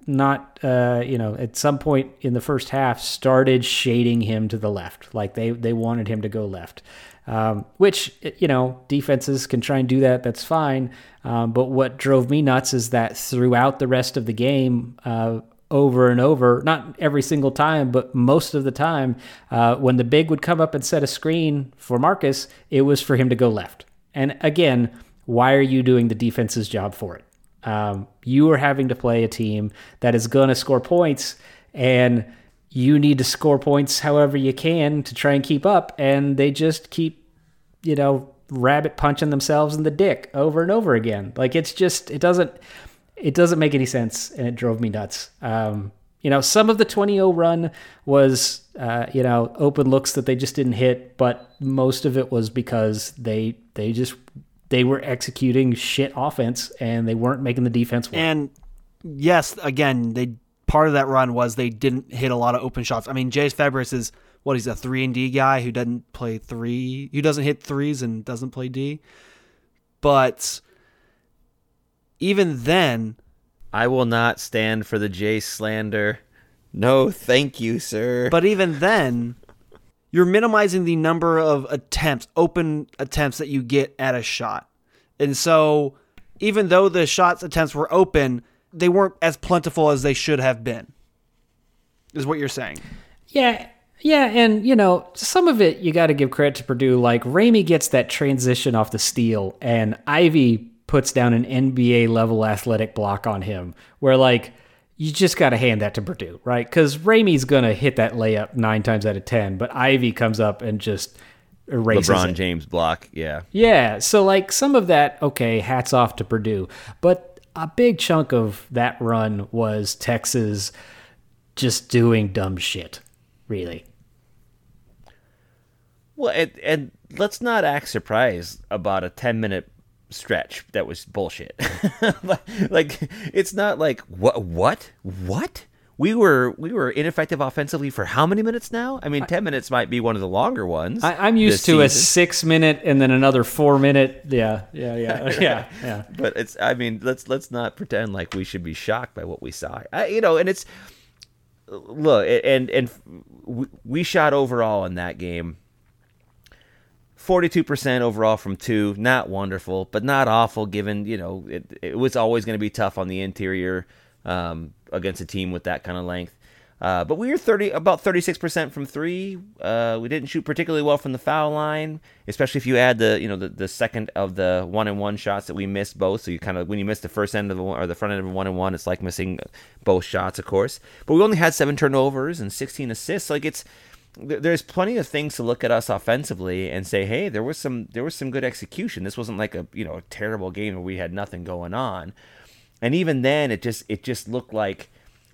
not uh, you know at some point in the first half started shading him to the left like they they wanted him to go left um, which you know defenses can try and do that that's fine um, but what drove me nuts is that throughout the rest of the game uh, over and over not every single time but most of the time uh, when the big would come up and set a screen for marcus it was for him to go left and again why are you doing the defense's job for it um, you are having to play a team that is going to score points, and you need to score points however you can to try and keep up. And they just keep, you know, rabbit punching themselves in the dick over and over again. Like it's just it doesn't it doesn't make any sense, and it drove me nuts. Um, you know, some of the 20-0 run was, uh, you know, open looks that they just didn't hit, but most of it was because they they just they were executing shit offense and they weren't making the defense work. And yes, again, they part of that run was they didn't hit a lot of open shots. I mean, Jase Febres is what he's a three and D guy who doesn't play three, who doesn't hit threes and doesn't play D. But even then, I will not stand for the Jay slander. No, thank you, sir. But even then, you're minimizing the number of attempts, open attempts that you get at a shot. And so, even though the shots attempts were open, they weren't as plentiful as they should have been. Is what you're saying? Yeah, yeah, and you know, some of it you got to give credit to Purdue. Like Ramey gets that transition off the steal, and Ivey puts down an NBA level athletic block on him, where like you just got to hand that to Purdue, right? Because Ramey's going to hit that layup nine times out of 10, but Ivey comes up and just erases it. LeBron it. James block, yeah. Yeah. So, like, some of that, okay, hats off to Purdue. But a big chunk of that run was Texas just doing dumb shit, really. Well, and, and let's not act surprised about a 10 minute stretch that was bullshit. like it's not like what what what we were we were ineffective offensively for how many minutes now? I mean, ten minutes might be one of the longer ones. I, am used to season. a six minute and then another four minute. Yeah, yeah, yeah, yeah, yeah. but it's. I mean, let's let's not pretend like we should be shocked by what we saw. I, you know, and it's look and and we shot overall in that game 42% overall from two, not wonderful, but not awful given, you know, it, it was always going to be tough on the interior um, against a team with that kind of length. Uh, but we were 30 about 36% from three. Uh, we didn't shoot particularly well from the foul line, especially if you add the you know the, the second of the one and one shots that we missed both. So you kind of when you miss the first end of the one, or the front end of one and one, it's like missing both shots, of course. But we only had seven turnovers and 16 assists. Like it's there's plenty of things to look at us offensively and say, hey, there was some there was some good execution. This wasn't like a you know a terrible game where we had nothing going on. And even then, it just it just looked like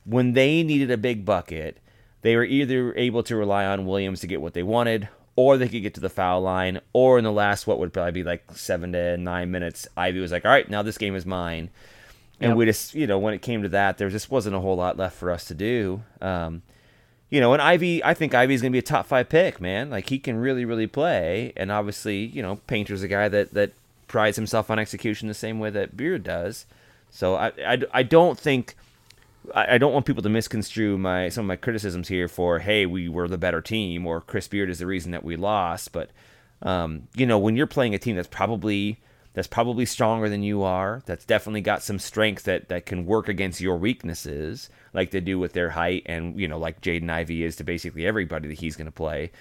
when they needed a big bucket, they were either able to rely on Williams to get what they wanted, or they could get to the foul line, or in the last what would probably be like seven to nine minutes, Ivey was like, "All right, now this game is mine." And Yep. we just, you know, when it came to that, there just wasn't a whole lot left for us to do. Um, you know, and Ivey, I think Ivey's going to be a top five pick, man. Like he can really, really play, and obviously, you know, Painter's a guy that that prides himself on execution the same way that Beard does. So I, I, I don't think I, I don't want people to misconstrue my some of my criticisms here for hey we were the better team or Chris Beard is the reason that we lost. But um, you know when you're playing a team that's probably that's probably stronger than you are, that's definitely got some strength that that can work against your weaknesses, like they do with their height and you know like Jaden Ivey is to basically everybody that he's going to play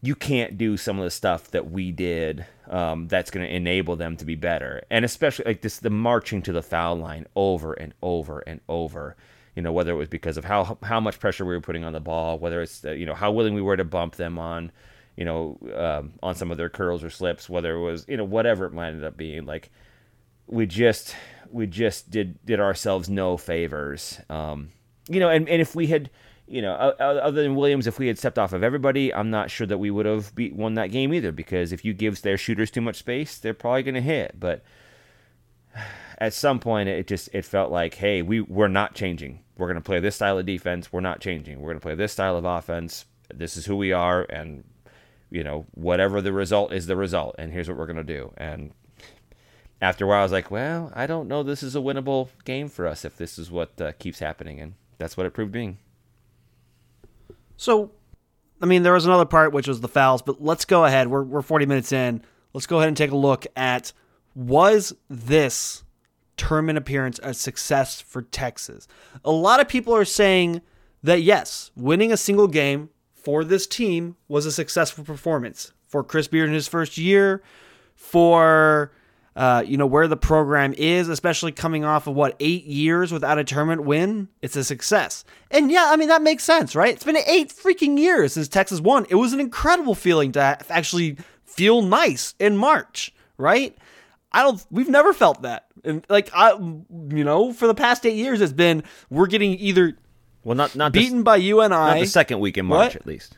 you can't do some of the stuff that we did um, that's going to enable them to be better. And especially like this, the marching to the foul line over and over and over. You know, whether it was because of how how much pressure we were putting on the ball, whether it's uh, you know how willing we were to bump them on, you know, um, on some of their curls or slips, whether it was you know whatever it might end up being. Like we just we just did did ourselves no favors. Um, you know, and, and if we had, you know, other than Williams, if we had stepped off of everybody, I'm not sure that we would have beat won that game either. Because if you give their shooters too much space, they're probably going to hit. But at some point, it just it felt like, hey, we we're not changing. We're going to play this style of defense. We're not changing. We're going to play this style of offense. This is who we are, and you know, whatever the result is, the result. And here's what we're to do. And after a while, I was like, well, I don't know. This is a winnable game for us if this is what uh, keeps happening, and that's what it proved being. So, I mean, there was another part which was the fouls, but let's go ahead. We're we're 40 minutes in. Let's go ahead and take a look at was this tournament appearance a success for Texas? A lot of people are saying that yes, winning a single game for this team was a successful performance for Chris Beard in his first year, for uh, you know where the program is, especially coming off of what eight years without a tournament win. It's a success, and yeah, I mean that makes sense, right? It's been eight freaking years since Texas won. It was an incredible feeling to actually feel nice in March, right? I don't. We've never felt that, and like I, you know, for the past eight years, it's been we're getting either Well, not not beaten the, by UNI. not the second week in March What? at least.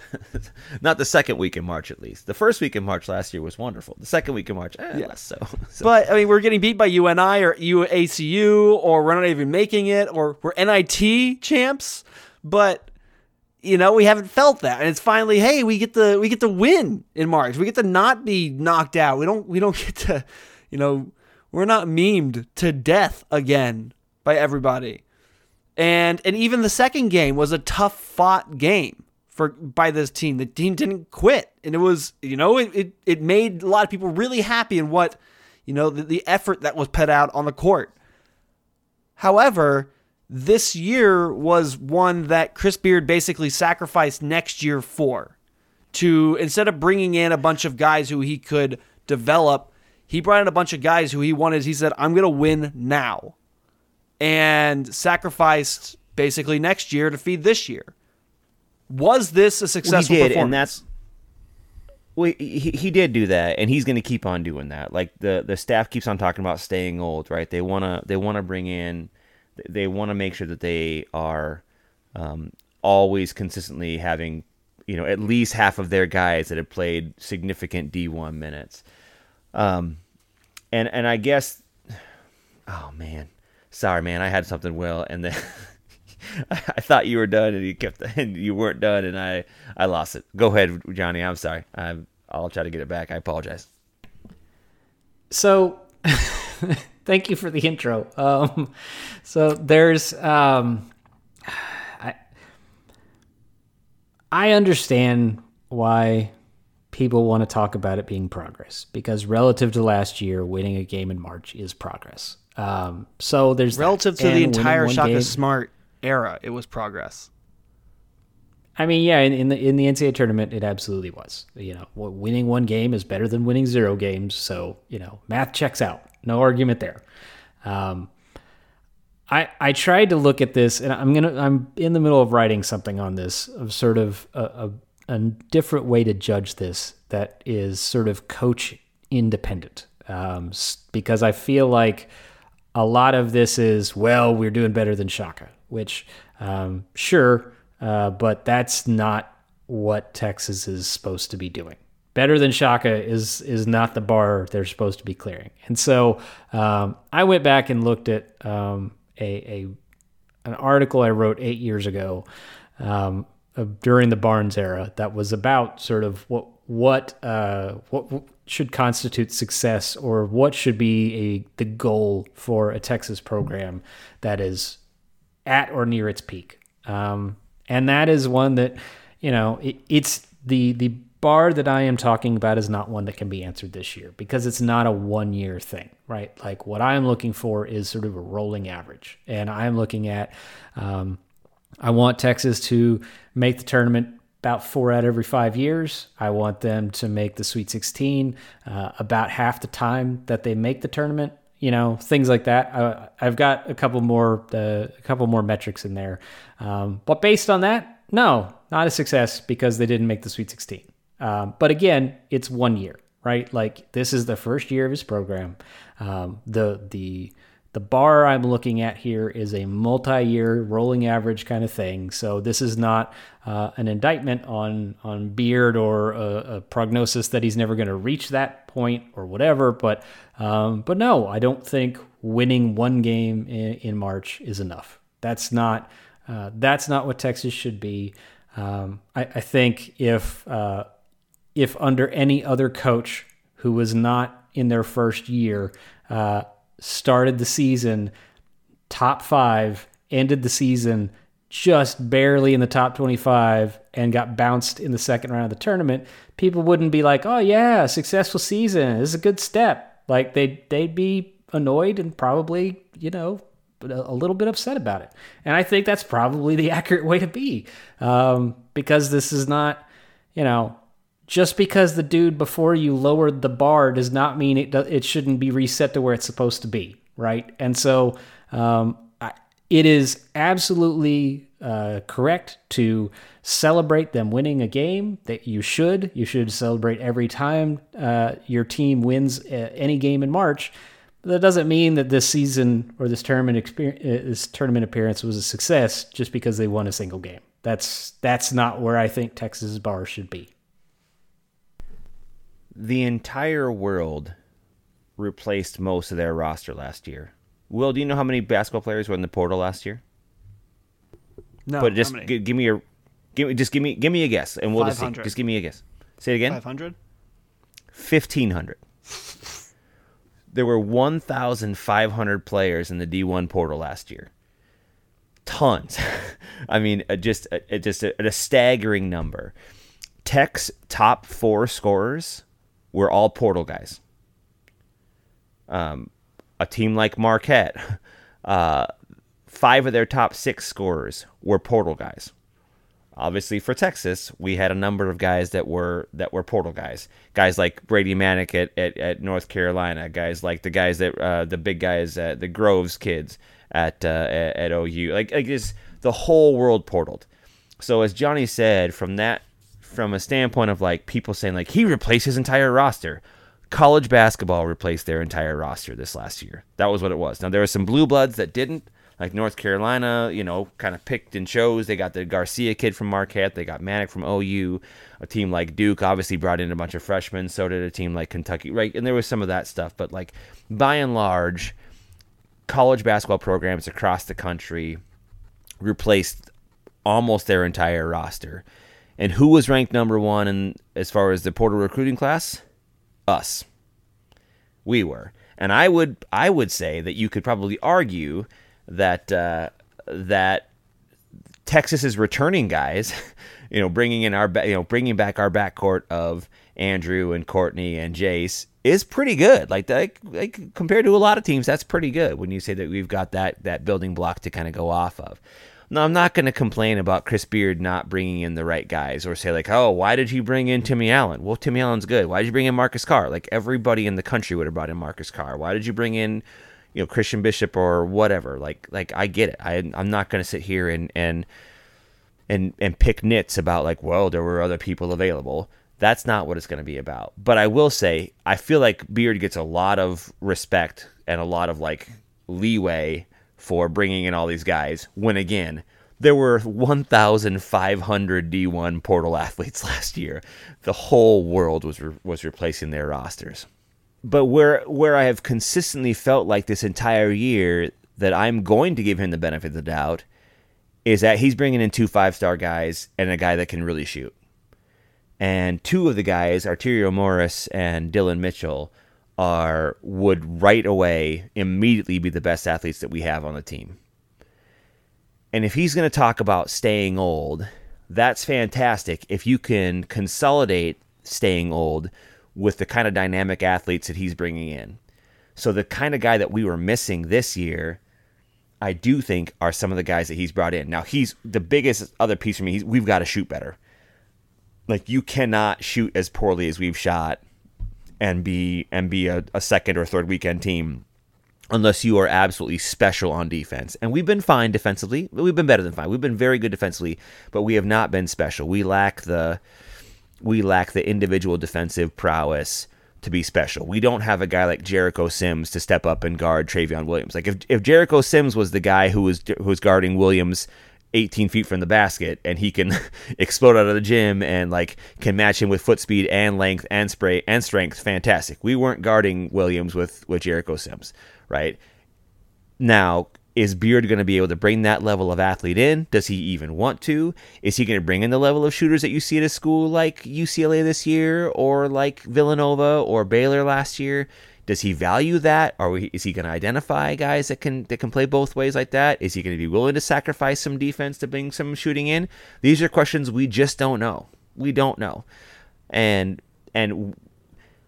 not the second week in March at least. The first week in March last year was wonderful. The second week in March, eh, less so. So- But I mean, we're getting beat by UNI or UACU, or we're not even making it, or we're NIT champs. But you know, we haven't felt that, and it's finally, hey, we get the we get to win in March. We get to not be knocked out. We don't we don't get to, you know, we're not memed to death again by everybody. And and even the second game was a tough fought game for by this team. The team didn't quit, and it was you know it it, it made a lot of people really happy in what you know the, the effort that was put out on the court. However, this year was one that Chris Beard basically sacrificed next year for. To instead of bringing in a bunch of guys who he could develop, he brought in a bunch of guys who he wanted. He said, "I'm going to win now." And sacrificed basically next year to feed this year. Was this a Well, successful he did, performance? and that's well, he, he did do that, and he's going to keep on doing that. Like the the staff keeps on talking about staying old, right? They wanna they wanna bring in, they want to make sure that they are um, always consistently having, you know, at least half of their guys that have played significant D one minutes. Um, and and I guess, oh man, sorry man, I had something well, and then. I thought you were done, and you kept, and you weren't done, and I, I lost it. Go ahead, Johnny. I'm sorry. I'm, I'll try to get it back. I apologize. So, thank you for the intro. Um, so there's, um, I, I understand why people want to talk about it being progress because relative to last year, winning a game in March is progress. Um, so there's that. relative to And the entire Shaka game- Smart era, it was progress. I mean, yeah, in, in the in the NCAA tournament, it absolutely was. You know, winning one game is better than winning zero games. So you know, math checks out. No argument there. Um, I I tried to look at this, and I'm gonna I'm in the middle of writing something on this of sort of a, a, a different way to judge this that is sort of coach independent, um, because I feel like a lot of this is well we're doing better than Shaka, which um, sure, uh, but that's not what Texas is supposed to be doing. Better than Shaka is is not the bar they're supposed to be clearing. And so um, I went back and looked at um, a, a an article I wrote eight years ago um, during the Barnes era that was about sort of what what uh, what should constitute success or what should be a the goal for a Texas program that is at or near its peak. Um, and that is one that you know it, it's the the bar that I am talking about is not one that can be answered this year because it's not a one year thing, right? Like what I'm looking for is sort of a rolling average, and I'm looking at. Um, I want Texas to make the tournament about four out of every five years. I want them to make the Sweet 16 uh, about half the time that they make the tournament. You know, things like that. I, have got a couple more, uh, a couple more metrics in there, um, but based on that, no, not a success because they didn't make the Sweet 16. Um, but again, it's one year, right? Like this is the first year of his program. Um, the the the bar I'm looking at here is a multi-year rolling average kind of thing. So this is not uh, an indictment on on Beard or a, a prognosis that he's never going to reach that point or whatever. But um, but no, I don't think winning one game in, in March is enough. That's not uh, that's not what Texas should be. Um, I, I, think if uh, if under any other coach who was not in their first year uh, started the season top five, ended the season just barely in the top 25 and got bounced in the second round of the tournament, people wouldn't be like, "Oh yeah, successful season. This is a good step." Like they they'd be annoyed and probably, you know, a little bit upset about it. And I think that's probably the accurate way to be. Um, because this is not, you know, just because the dude before you lowered the bar does not mean it it shouldn't be reset to where it's supposed to be, right? And so um, I, it is absolutely uh, correct to celebrate them winning a game. That you should you should celebrate every time uh, your team wins uh, any game in March. But that doesn't mean that this season or this tournament experience, uh, this tournament appearance was a success just because they won a single game. That's that's not where I think Texas's bar should be the entire world replaced most of their roster last year. Will, do you know how many basketball players were in the portal last year? No, but just g- give me your, give me just give me give me a guess, and we'll just see. Just give me a guess. Say it again. Five hundred. Fifteen hundred. there were one thousand five hundred players in the D one portal last year. Tons. I mean, uh, just uh, just a, a staggering number. Tech's top four scorers were all portal guys. Um, a team like Marquette, uh, five of their top six scorers were portal guys. Obviously, for Texas, we had a number of guys that were that were portal guys. Guys like Brady Manek at, at, at North Carolina. Guys like the guys that uh, the big guys, uh, the Groves kids at uh, at, at OU. Like like this, the whole world portaled. So as Johnny said, from that from a standpoint of like people saying like he replaced his entire roster. College basketball replaced their entire roster this last year. That was what it was. Now there were some blue bloods that didn't, like North Carolina, you know, kind of picked and chose. They got the Garcia kid from Marquette. They got Manek from OU. A team like Duke obviously brought in a bunch of freshmen. So did a team like Kentucky, right? And there was some of that stuff. But like by and large, college basketball programs across the country replaced almost their entire roster. And who was ranked number one in as far as the portal recruiting class? Us. We were. And I would I would say that you could probably argue that uh, that Texas's returning guys, you know, bringing in our you know bringing back our backcourt of Andrew and Courtney and Jase is pretty good. Like, like, like compared to a lot of teams, that's pretty good when you say that we've got that that building block to kind of go off of. Now, I'm not going to complain about Chris Beard not bringing in the right guys or say, like, oh, why did he bring in Timmy Allen? Well, Timmy Allen's good. Why did you bring in Marcus Carr? Like, everybody in the country would have brought in Marcus Carr. Why did you bring in, you know, Christian Bishop or whatever? Like, like I get it. I, I'm not going to sit here and, and, and, and pick nits about, like, well, there were other people available. That's not what it's going to be about. But I will say, I feel like Beard gets a lot of respect and a lot of, like, leeway for bringing in all these guys when again there were 1,500 D1 portal athletes last year. The whole world was re- was replacing their rosters. But where where I have consistently felt like this entire year that I'm going to give him the benefit of the doubt is that he's bringing in two five star guys and a guy that can really shoot. And two of the guys, Arterio Morris and Dillon Mitchell, are would right away immediately be the best athletes that we have on the team. And if he's going to talk about staying old, that's fantastic. If you can consolidate staying old with the kind of dynamic athletes that he's bringing in. So the kind of guy that we were missing this year, I do think are some of the guys that he's brought in. Now he's the biggest other piece for me. We've got to shoot better. Like you cannot shoot as poorly as we've shot and be and be a, a second or third weekend team unless you are absolutely special on defense. And we've been fine defensively. We've been better than fine. We've been very good defensively, but we have not been special. We lack the we lack the individual defensive prowess to be special. We don't have a guy like Jericho Sims to step up and guard Trevion Williams. Like if, if Jericho Sims was the guy who was who was guarding Williams 18 feet from the basket and he can explode out of the gym and like can match him with foot speed and length and spray and strength. Fantastic. We weren't guarding williams with with jericho sims right? Now is beard going to be able to bring that level of athlete in? Does he even want to? Is he going to bring in the level of shooters that you see at a school like ucla this year or like villanova or baylor last year does he value that? Or is he going to identify guys that can that can play both ways like that? Is he going to be willing to sacrifice some defense to bring some shooting in? These are questions we just don't know. We don't know. And and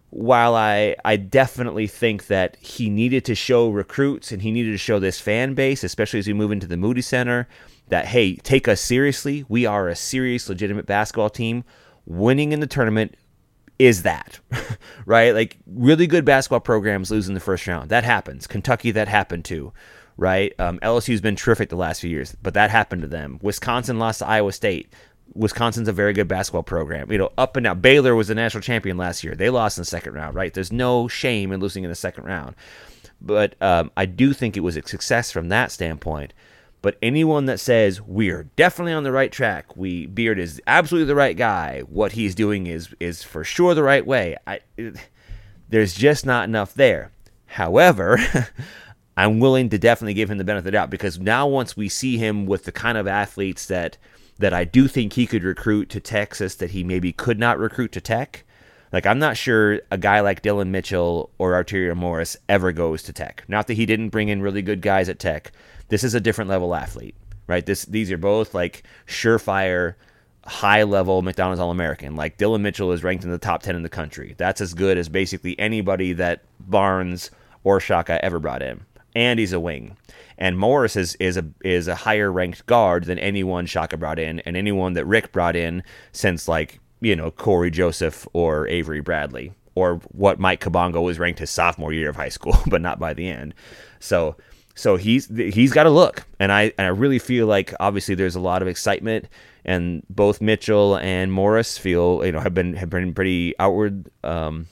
while I I definitely think that he needed to show recruits and he needed to show this fan base, especially as we move into the Moody Center, that hey, take us seriously. We are a serious, legitimate basketball team. Winning in the tournament is that, right? Like really good basketball programs lose in the first round. That happens. Kentucky, that happened too, right? Um, LSU's been terrific the last few years, but that happened to them. Wisconsin lost to Iowa State. Wisconsin's a very good basketball program. You know, up and down. Baylor was the national champion last year. They lost in the second round, right? There's no shame in losing in the second round. But um, I do think it was a success from that standpoint. But anyone that says we are definitely on the right track, we Beard is absolutely the right guy, what he's doing is is for sure the right way. I, it, there's just not enough there. However, I'm willing to definitely give him the benefit of the doubt because now once we see him with the kind of athletes that that I do think he could recruit to Texas that he maybe could not recruit to Tech. Like I'm not sure a guy like Dillon Mitchell or Arterio Morris ever goes to Tech. Not that he didn't bring in really good guys at Tech, this is a different level athlete, right? This these are both like surefire, high level McDonald's All American. Like Dillon Mitchell is ranked in the top ten in the country. That's as good as basically anybody that Barnes or Shaka ever brought in. And he's a wing. And Morris is, is a is a higher ranked guard than anyone Shaka brought in and anyone that Rick brought in since like, you know, Cory Joseph or Avery Bradley. Or what Myck Kabongo was ranked his sophomore year of high school, but not by the end. So so he's he's got to look, and I and I really feel like obviously there's a lot of excitement, and both Mitchell and Morris feel you know have been have been pretty outward um,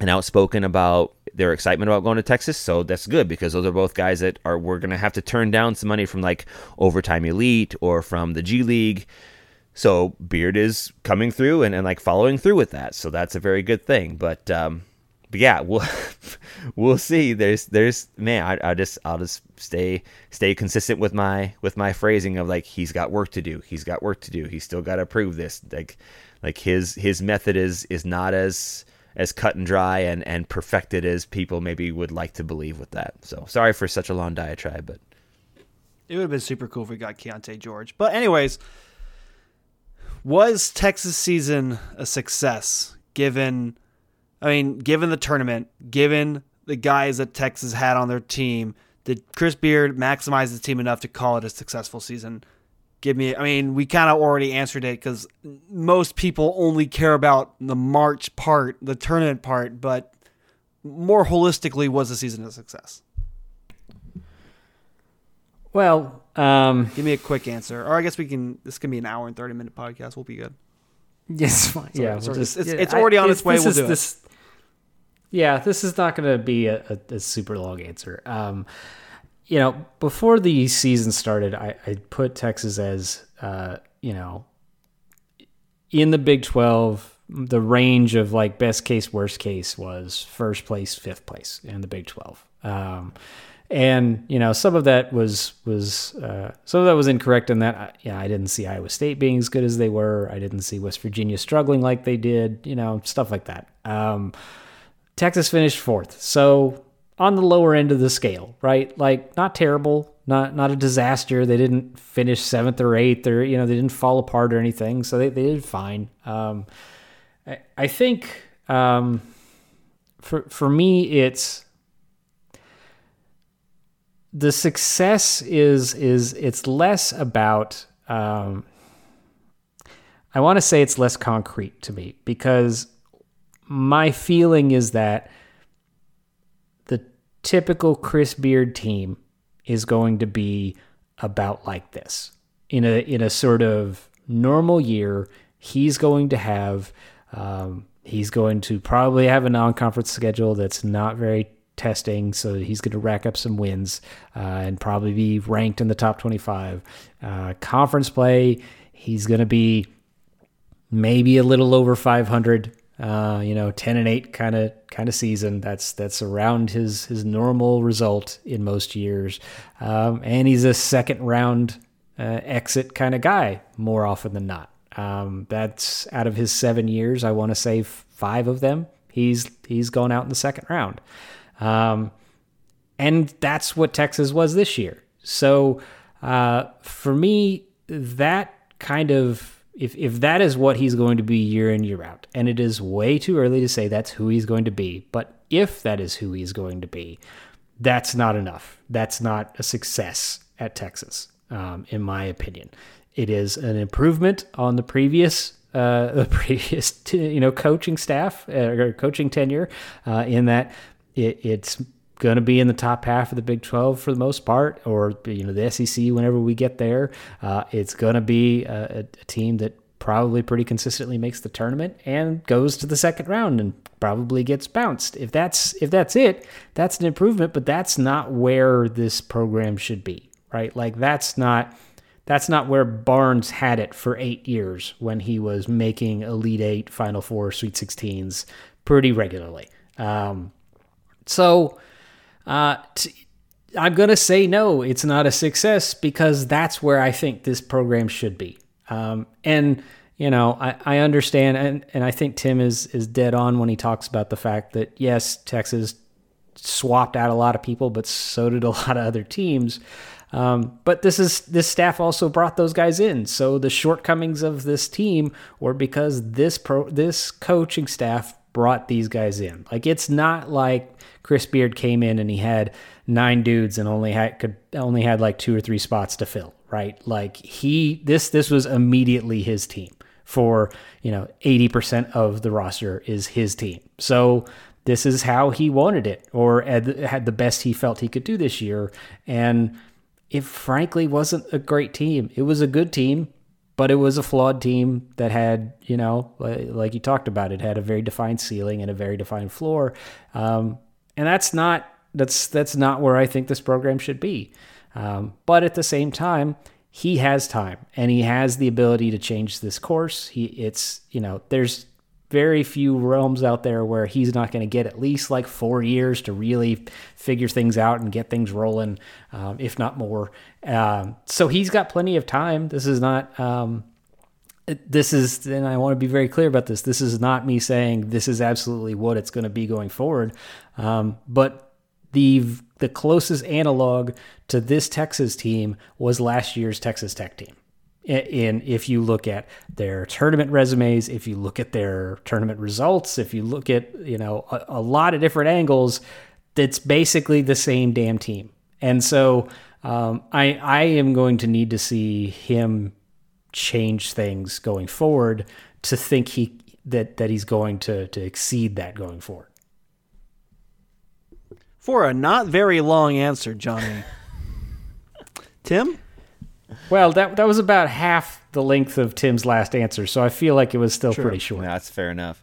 and outspoken about their excitement about going to Texas. So that's good because those are both guys that are we're gonna have to turn down some money from like overtime elite or from the G League. So Beard is coming through and, and like following through with that. So that's a very good thing. But um, but yeah, we'll we'll see. There's there's man, I, I just I'll just stay stay consistent with my with my phrasing of like he's got work to do. He's got work to do. He's still got to prove this. Like like his his method is is not as as cut and dry and and perfected as people maybe would like to believe with that. So sorry for such a long diatribe, but it would have been super cool if we got Keyonte George. But anyways, was Texas season a success given I mean, given the tournament, given the guys that Texas had on their team, did Chris Beard maximize his team enough to call it a successful season? Give me, I mean, we kind of already answered it because most people only care about the March part, the tournament part, but more holistically, was the season a success? Well, um, give me a quick answer, or I guess we can. This can be an hour and thirty minute podcast. We'll be good. Yes, fine. Sorry, yeah, sorry. We'll just, it's, yeah, it's already on its way. We'll is, do this, it. Yeah, this is not going to be a, a, a, super long answer. Um, you know, before the season started, I, I put Texas as, uh, you know, in the Big 12, the range of like best case, worst case was first place, fifth place in the Big 12. Um, and you know some of that was was uh, some of that was incorrect in that uh, yeah I didn't see Iowa State being as good as they were I didn't see West Virginia struggling like they did you know stuff like that um, Texas finished fourth. So on the lower end of the scale right? Like not terrible not not a disaster. They didn't finish seventh or eighth or you know they didn't fall apart or anything so they, they did fine. Um, I, I think um, for for me it's the success is is it's less about um, I want to say it's less concrete to me because my feeling is that the typical Chris Beard team is going to be about like this in a in a sort of normal year. He's going to have um, he's going to probably have a non-conference schedule that's not very testing, so he's going to rack up some wins uh, and probably be ranked in the top 25. Uh, conference play, he's going to be maybe a little over 500. Uh, you know, 10 and 8 kind of kind of season. That's that's around his his normal result in most years. Um, and he's a second round uh, exit kind of guy more often than not. Um, that's out of his seven years. I want to say five of them. He's he's gone out in the second round. Um, and that's what Texas was this year. So uh, for me, that kind of if if that is what he's going to be year in year out, and it is way too early to say that's who he's going to be, but if that is who he's going to be, that's not enough. That's not a success at Texas, um, in my opinion. It is an improvement on the previous uh, the previous t- you know coaching staff uh, or coaching tenure uh, in that it, it's going to be in the top half of the Big 12 for the most part, or you know the SEC whenever we get there. Uh, it's going to be a, a, team that probably pretty consistently makes the tournament and goes to the second round and probably gets bounced. If that's if that's it, that's an improvement, but that's not where this program should be, right? Like that's not that's not where Barnes had it for eight years when he was making Elite Eight, Final Four, Sweet 16s pretty regularly. Um, so uh, t- I'm going to say no, it's not a success because that's where I think this program should be. Um, and, you know, I, I understand, and, and I think Tim is, is dead on when he talks about the fact that, yes, Texas swapped out a lot of people, but so did a lot of other teams. Um, but this is this staff also brought those guys in. So the shortcomings of this team were because this pro this coaching staff brought these guys in. Like it's not like Chris Beard came in and he had nine dudes and only had could only had like two or three spots to fill, right? Like he this this was immediately his team for, you know, 80% of the roster is his team. So this is how he wanted it or had the best he felt he could do this year and it frankly wasn't a great team. It was a good team, but it was a flawed team that had, you know, like you talked about, it had a very defined ceiling and a very defined floor. Um, and that's not that's that's not where I think this program should be. Um, but at the same time, he has time and he has the ability to change this course. He it's you know there's very few realms out there where he's not going to get at least like four years to really figure things out and get things rolling, um, if not more. Um, so he's got plenty of time. This is not. Um, this is, and I want to be very clear about this. This is not me saying this is absolutely what it's going to be going forward. Um, but the the closest analog to this Texas team was last year's Texas Tech team. In if you look at their tournament resumes, if you look at their tournament results, if you look at you know a, a lot of different angles, it's basically the same damn team. And so um, I I am going to need to see him change things going forward to think he that that he's going to to exceed that going forward. For a not very long answer, Johnny. Tim? Well, that that was about half the length of Tim's last answer, so I feel like it was still True. pretty short. Yeah, that's fair enough.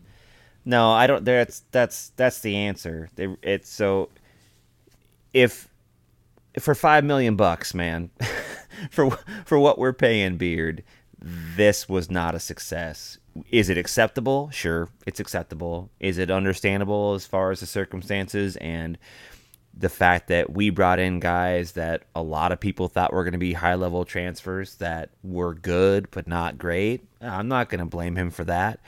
No, I don't. That's that's that's the answer. They, it's so if for five million bucks, man, for for what we're paying Beard, this was not a success. Is it acceptable? Sure, it's acceptable. Is it understandable as far as the circumstances and the fact that we brought in guys that a lot of people thought were going to be high level transfers that were good but not great? I'm not going to blame him for that.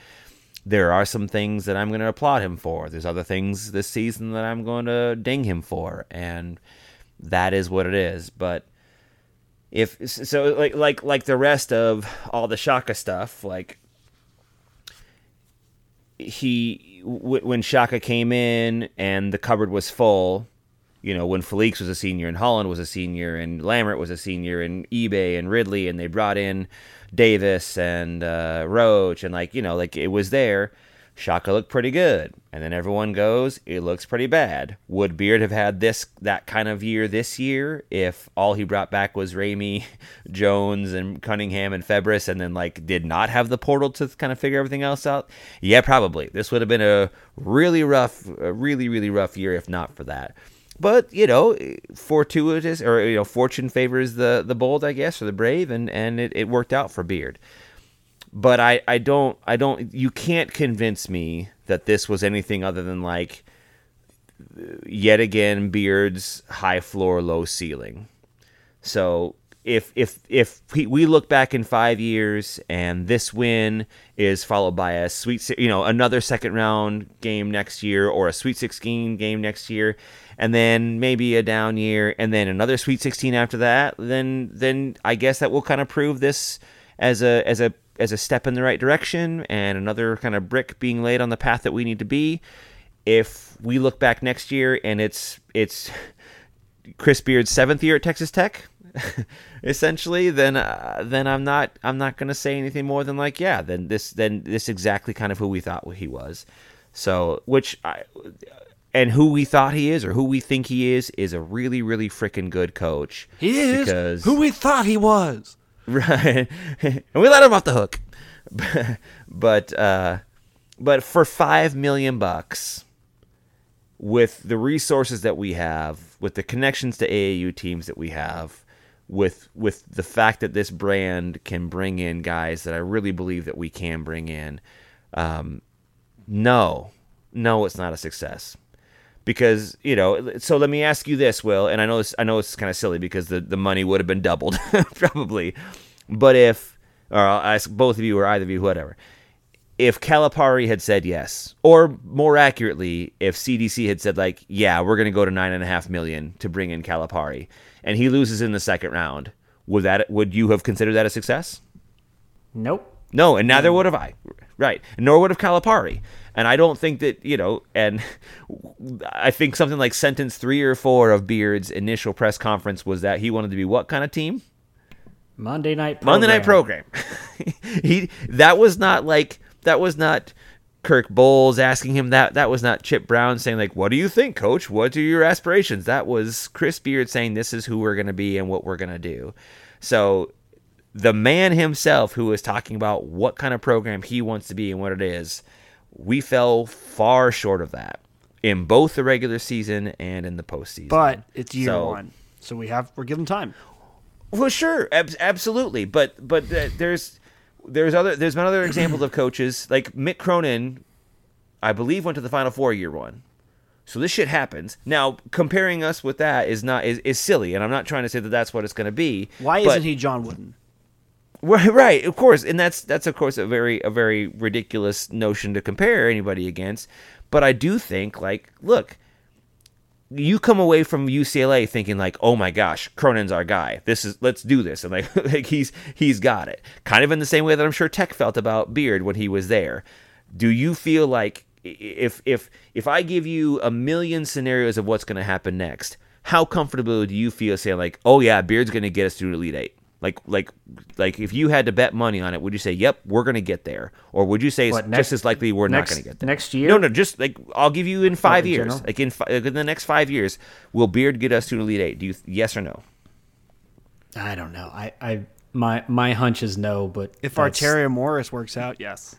There are some things that I'm going to applaud him for. There's other things this season that I'm going to ding him for, and that is what it is. But if so, like like like the rest of all the Shaka stuff, like he when Shaka came in and the cupboard was full, you know, when Felix was a senior and Holland was a senior and Lammert was a senior and Ibeh and Ridley and they brought in Davis and uh, Roach and like you know like it was there. Shaka looked pretty good, and then everyone goes, it looks pretty bad. Would Beard have had this that kind of year this year if all he brought back was Ramey, Jones, and Cunningham and Febres, and then like did not have the portal to kind of figure everything else out? Yeah, probably. This would have been a really rough, a really really rough year if not for that. But you know, fortuitous or you know, fortune favors the the bold, I guess, or the brave, and and it, it worked out for Beard but I, I don't I don't you can't convince me that this was anything other than like yet again Beard's high floor low ceiling. So if if if we look back in 5 years and this win is followed by a sweet you know another second round game next year or a sweet 16 game next year and then maybe a down year and then another sweet 16 after that then then I guess that will kind of prove this as a as a as a step in the right direction and another kind of brick being laid on the path that we need to be. If we look back next year and it's it's Chris Beard's seventh year at Texas Tech, essentially, then uh, then I'm not I'm not gonna say anything more than like yeah, then this then this exactly kind of who we thought he was. So which I and who we thought he is or who we think he is is a really really freaking good coach. He is because who we thought he was. Right. and we let him off the hook. but uh but for 5 million bucks with the resources that we have, with the connections to AAU teams that we have, with with the fact that this brand can bring in guys that I really believe that we can bring in, um, no, no, it's not a success because you know so let me ask you this will and i know this i know it's kind of silly because the, the money would have been doubled probably. But if or i'll ask both of you or either of you whatever. If calipari had said yes or more accurately if cdc had said like yeah we're going to go to nine and a half million to bring in calipari and he loses in the second round would that would you have considered that a success? Nope. No and neither mm. would have i. Right. Nor would have calipari and I don't think that, you know, and I think something like sentence three or four of Beard's initial press conference was that he wanted to be what kind of team? Monday night program. Monday night program. he that was not like that was not Kirk Bohls asking him that. That was not Chip Brown saying like, "What do you think, coach? What are your aspirations?" That was Chris Beard saying, "This is who we're going to be and what we're going to do." So the man himself who is talking about what kind of program he wants to be and what it is we fell far short of that in both the regular season and in the postseason. But it's year so, one, so we have we're given time. Well, sure, ab- absolutely, but but there's there's other there's been other examples of coaches like Mick Cronin, I believe went to the Final Four year one. So this shit happens. Now comparing us with that is not is, is silly, and I'm not trying to say that that's what it's going to be. Why isn't he John Wooden? Right, of course, and that's that's of course a very a very ridiculous notion to compare anybody against. But I do think like, look, you come away from UCLA thinking like, oh my gosh, Cronin's our guy. This is let's do this, and like like he's he's got it. Kind of in the same way that I'm sure Tech felt about Beard when he was there. Do you feel like if if if I give you a million scenarios of what's going to happen next, how comfortable do you feel saying like, oh yeah, Beard's going to get us through Elite Eight? Like like like if you had to bet money on it, would you say, "Yep, we're going to get there," or would you say what, it's next, just as likely we're next, not going to get there next year? No, no, just like I'll give you in five in years, general? like in, in the next five years, will Beard get us to an Elite Eight? Do you yes or no? I don't know. I, I my my hunch is no, but if Arterio Morris works out, yes.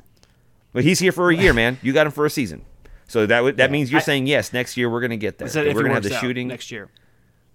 But he's here for a year, man. You got him for a season, so that that yeah, means you're I, saying yes. Next year we're going to get there. We're going to have the shooting next year.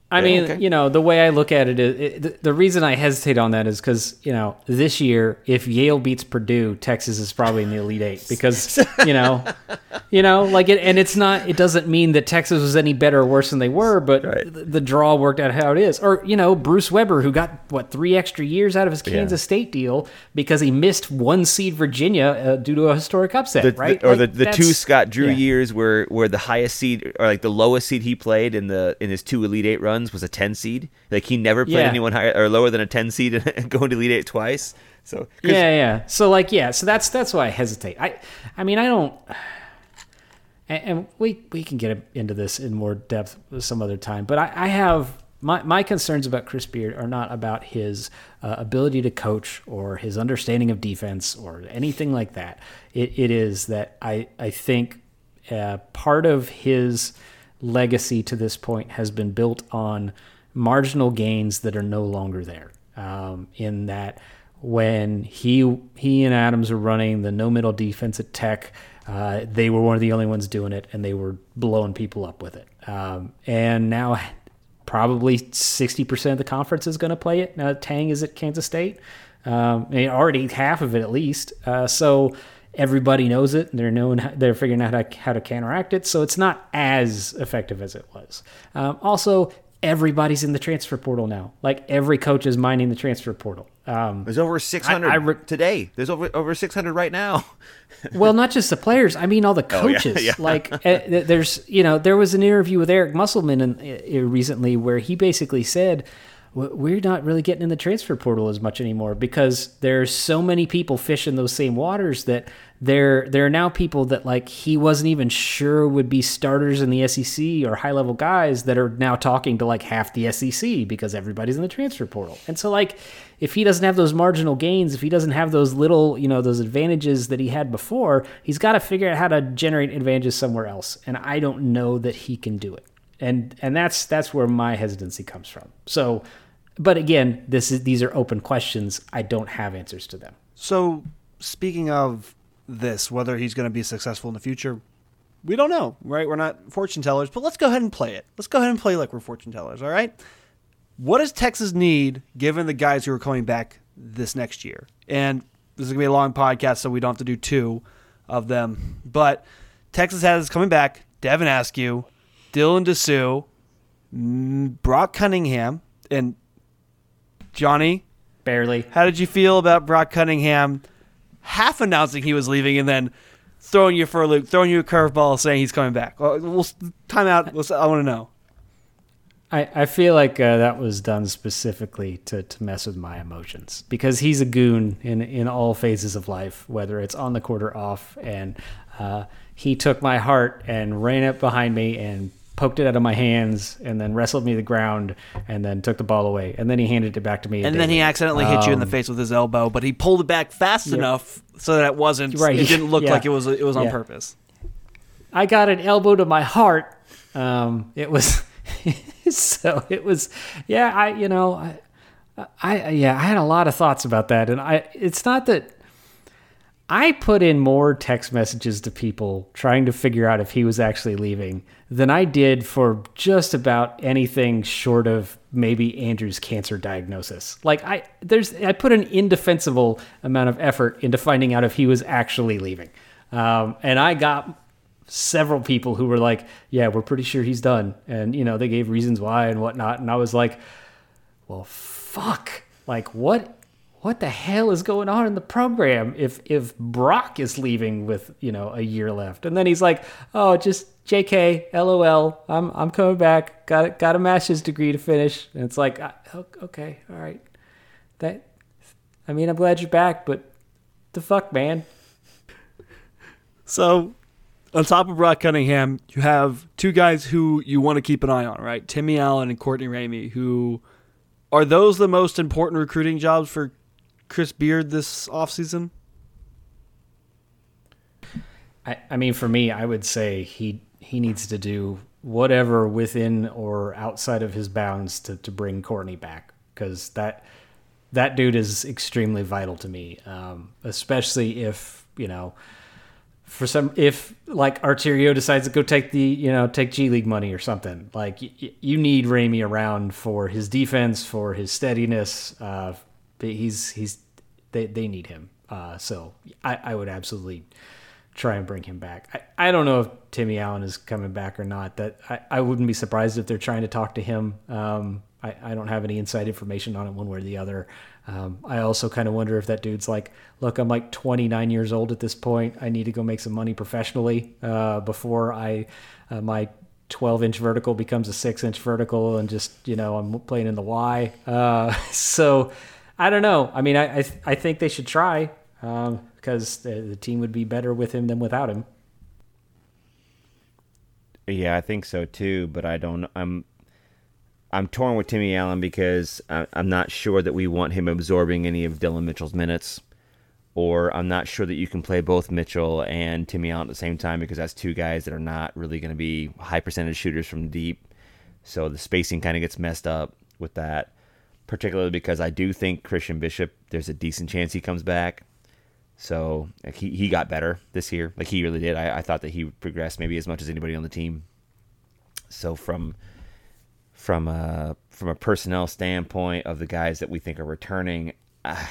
I Yeah, mean, okay. you know, the way I look at it is it, the, the reason I hesitate on that is because you know this year, if Yale beats Purdue, Texas is probably in the Elite Eight because you know, you know, like it, and it's not. It doesn't mean that Texas was any better or worse than they were, but Right. the, the draw worked out how it is. Or you know, Bruce Weber, who got what three extra years out of his Kansas State deal because he missed one seed Virginia uh, due to a historic upset, the, right? or Like, the, the two Scott Drew yeah. years where where the highest seed or like the lowest seed he played in the in his two Elite Eight runs was a ten seed. Like he never played Yeah. anyone higher or lower than a ten seed and going to Elite Eight twice. So yeah yeah so like yeah so that's that's why i hesitate i i mean i don't and, and we we can get into this in more depth some other time but i i have my, my concerns about Chris Beard are not about his uh, ability to coach or his understanding of defense or anything like that. It, it is that I, I think uh, part of his legacy to this point has been built on marginal gains that are no longer there. Um, in that, when he he and Adams were running the no middle defense at Tech, uh, they were one of the only ones doing it, and they were blowing people up with it. Um, and now, probably sixty percent of the conference is going to play it. Now Tang is at Kansas State. Um, already half of it at least. Uh, so everybody knows it. And they're knowing they're figuring out how to, how to counteract it. So it's not as effective as it was. Um, also, everybody's in the transfer portal now. Like every coach is mining the transfer portal. Um, There's over 600 I re- today. There's over over 600 right now. well, not just the players. I mean, all the Oh, yeah, coaches. yeah. Like, uh, there's, you know, there was an interview with Eric Musselman in, uh, recently where he basically said, "We're not really getting in the transfer portal as much anymore because there's so many people fishing those same waters that there there are now people that like he wasn't even sure would be starters in the SEC or high level guys that are now talking to like half the SEC because everybody's in the transfer portal. And so like if he doesn't have those marginal gains, if he doesn't have those little, you know, those advantages that he had before, he's got to figure out how to generate advantages somewhere else. And I don't know that he can do it. And and that's that's where my hesitancy comes from. So but again, this is these are open questions. I don't have answers to them. So, speaking of this, whether he's going to be successful in the future, we don't know, right? We're not fortune tellers, but let's go ahead and play it. Let's go ahead and play like we're fortune tellers, all right? What does Texas need given the guys who are coming back this next year? And this is going to be a long podcast, so we don't have to do two of them. But Texas has coming back Devin Askew, Dylan Disu, mm, Brock Cunningham, and Johnny, Barely. how did you feel about Brock Cunningham half announcing he was leaving and then throwing you for a loop, throwing you a curveball, saying he's coming back? Well, we'll time out. Let's, I want to know. I, I feel like uh, that was done specifically to, to mess with my emotions because he's a goon in, in all phases of life, whether it's on the court or off. And uh, he took my heart and ran it behind me and poked it out of my hands and then wrestled me to the ground and then took the ball away. And then he handed it back to me. And then he accidentally hit you in the Um, face with his elbow, but he pulled it back fast enough so that it wasn't. Right. It didn't look Yeah. like it was. It was on Yeah. purpose. I got an elbow to my heart. Um, it was so it was yeah. I you know I, I yeah I had a lot of thoughts about that, and I it's not that I put in more text messages to people trying to figure out if he was actually leaving than I did for just about anything short of maybe Andrew's cancer diagnosis. Like I there's I put an indefensible amount of effort into finding out if he was actually leaving. Um, and I got several people who were like, "Yeah, we're pretty sure he's done," and you know they gave reasons why and whatnot, and I was like, "Well, fuck! Like what? What the hell is going on in the program? If if Brock is leaving with you know a year left, and then he's like, "Oh, just Jk, lol, I'm I'm coming back. Got got a master's degree to finish," and it's like, okay, all right, that. I mean, I'm glad you're back, but the fuck, man. So, on top of Brock Cunningham, you have two guys who you want to keep an eye on, right? Timmy Allen and Courtney Ramey, who are those the most important recruiting jobs for Chris Beard this offseason? I, I mean, for me, I would say he he needs to do whatever within or outside of his bounds to, to bring Courtney back because that that dude is extremely vital to me, um, especially if you know for some if like Arterio decides to go take the you know take G League money or something like y- you need Ramey around for his defense for his steadiness uh, he's he's they, they need him uh, so I, I would absolutely try and bring him back I, I don't know if Timmy Allen is coming back or not that I, I wouldn't be surprised if they're trying to talk to him um, I, I don't have any inside information on it one way or the other um, I also kind of wonder if that dude's like, look, I'm like 29 years old at this point. I need to go make some money professionally uh, before I uh, my 12 inch vertical becomes a six inch vertical, and just you know I'm playing in the Y. Uh, so I don't know. I mean, I I, th- I think they should try um, because the, the team would be better with him than without him. Yeah, I think so too. But I don't. I'm I'm torn with Timmy Allen because I'm not sure that we want him absorbing any of Dillon Mitchell's minutes, or I'm not sure that you can play both Mitchell and Timmy Allen at the same time because that's two guys that are not really going to be high percentage shooters from deep. So the spacing kind of gets messed up with that, particularly because I do think Christian Bishop, there's a decent chance he comes back. So like, he, he got better this year. Like he really did. I, I thought that he progressed maybe as much as anybody on the team. So from from a from a personnel standpoint of the guys that we think are returning, uh,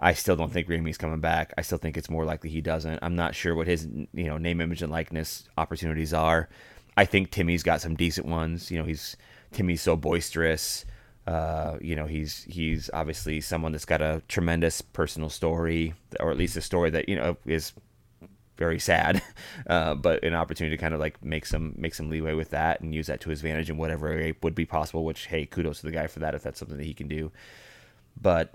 I still don't think Ramey's coming back. I still think it's more likely he doesn't. I'm not sure what his you know name, image, and likeness opportunities are. I think Timmy's got some decent ones. You know, he's Timmy's so boisterous. Uh, you know, he's he's obviously someone that's got a tremendous personal story, or at least a story that you know is very sad, uh, but an opportunity to kind of like make some make some leeway with that and use that to his advantage in whatever would be possible. Which hey, kudos to the guy for that if that's something that he can do. But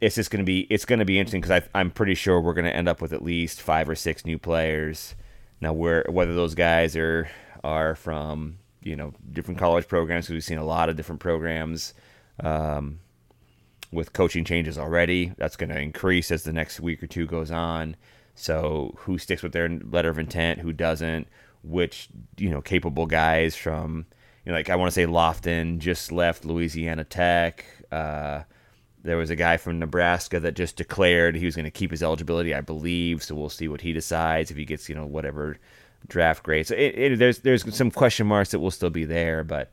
it's just gonna be it's gonna be interesting because I'm pretty sure we're gonna end up with at least five or six new players. Now, where whether those guys are are from you know different college programs, because we've seen a lot of different programs. Um, with coaching changes already, that's going to increase as the next week or two goes on so who sticks with their letter of intent, who doesn't, which you know capable guys from you know like I want to say Lofton just left Louisiana Tech. Uh, there was a guy from Nebraska that just declared he was going to keep his eligibility, I believe. So we'll see what he decides if he gets you know whatever draft grade. So it, it, there's there's some question marks that will still be there, but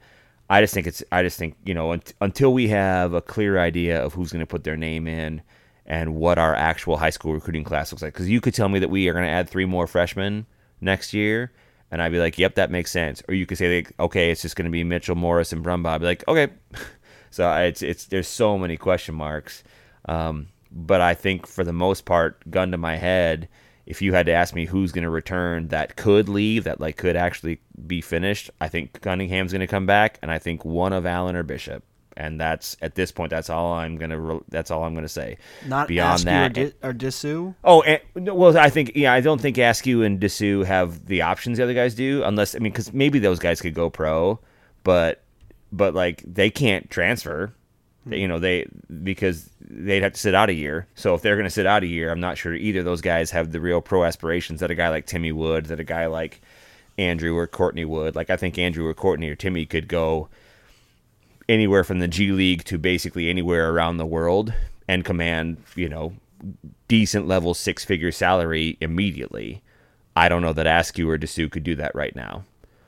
I just think it's I just think you know until we have a clear idea of who's going to put their name in and what our actual high school recruiting class looks like. Because you could tell me that we are going to add three more freshmen next year, and I'd be like, "Yep, that makes sense." Or you could say, like, "Okay, it's just going to be Mitchell, Morris, and Brumbaugh." I'd be like, "Okay." so it's it's there's so many question marks, um, but I think for the most part, gun to my head, if you had to ask me who's going to return that could leave, that like could actually be finished, I think Cunningham's going to come back, and I think one of Allen or Bishop and that's at this point that's all I'm gonna that's all I'm gonna say. Not beyond that or, Di- or Disu. Oh, and, well, I think yeah, I don't think Askew and Disu have the options the other guys do, unless I mean, because maybe those guys could go pro, but but like they can't transfer. You know they because they'd have to sit out a year. So if they're going to sit out a year, I'm not sure either of those guys have the real pro aspirations that a guy like Timmy would, that a guy like Andrew or Courtney would. Like I think Andrew or Courtney or Timmy could go anywhere from the G League to basically anywhere around the world and command, you know, decent level six figure salary immediately. I don't know that Askew or Disu could do that right now.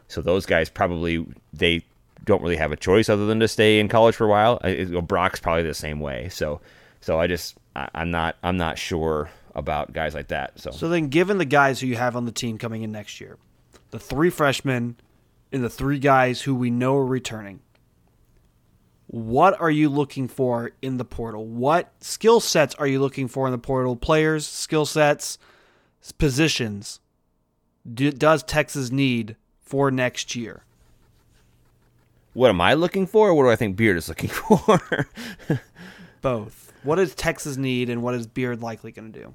So those guys probably they don't really have a choice other than to stay in college for a while. Brock's probably the same way. So so I just I, I'm not I'm not sure about guys like that. So So then given the guys who you have on the team coming in next year, the three freshmen and the three guys who we know are returning, what are you looking for in the portal? What skill sets are you looking for in the portal? Players, skill sets, positions do, does Texas need for next year? What am I looking for, or what do I think Beard is looking for? Both. What does Texas need, and what is Beard likely going to do?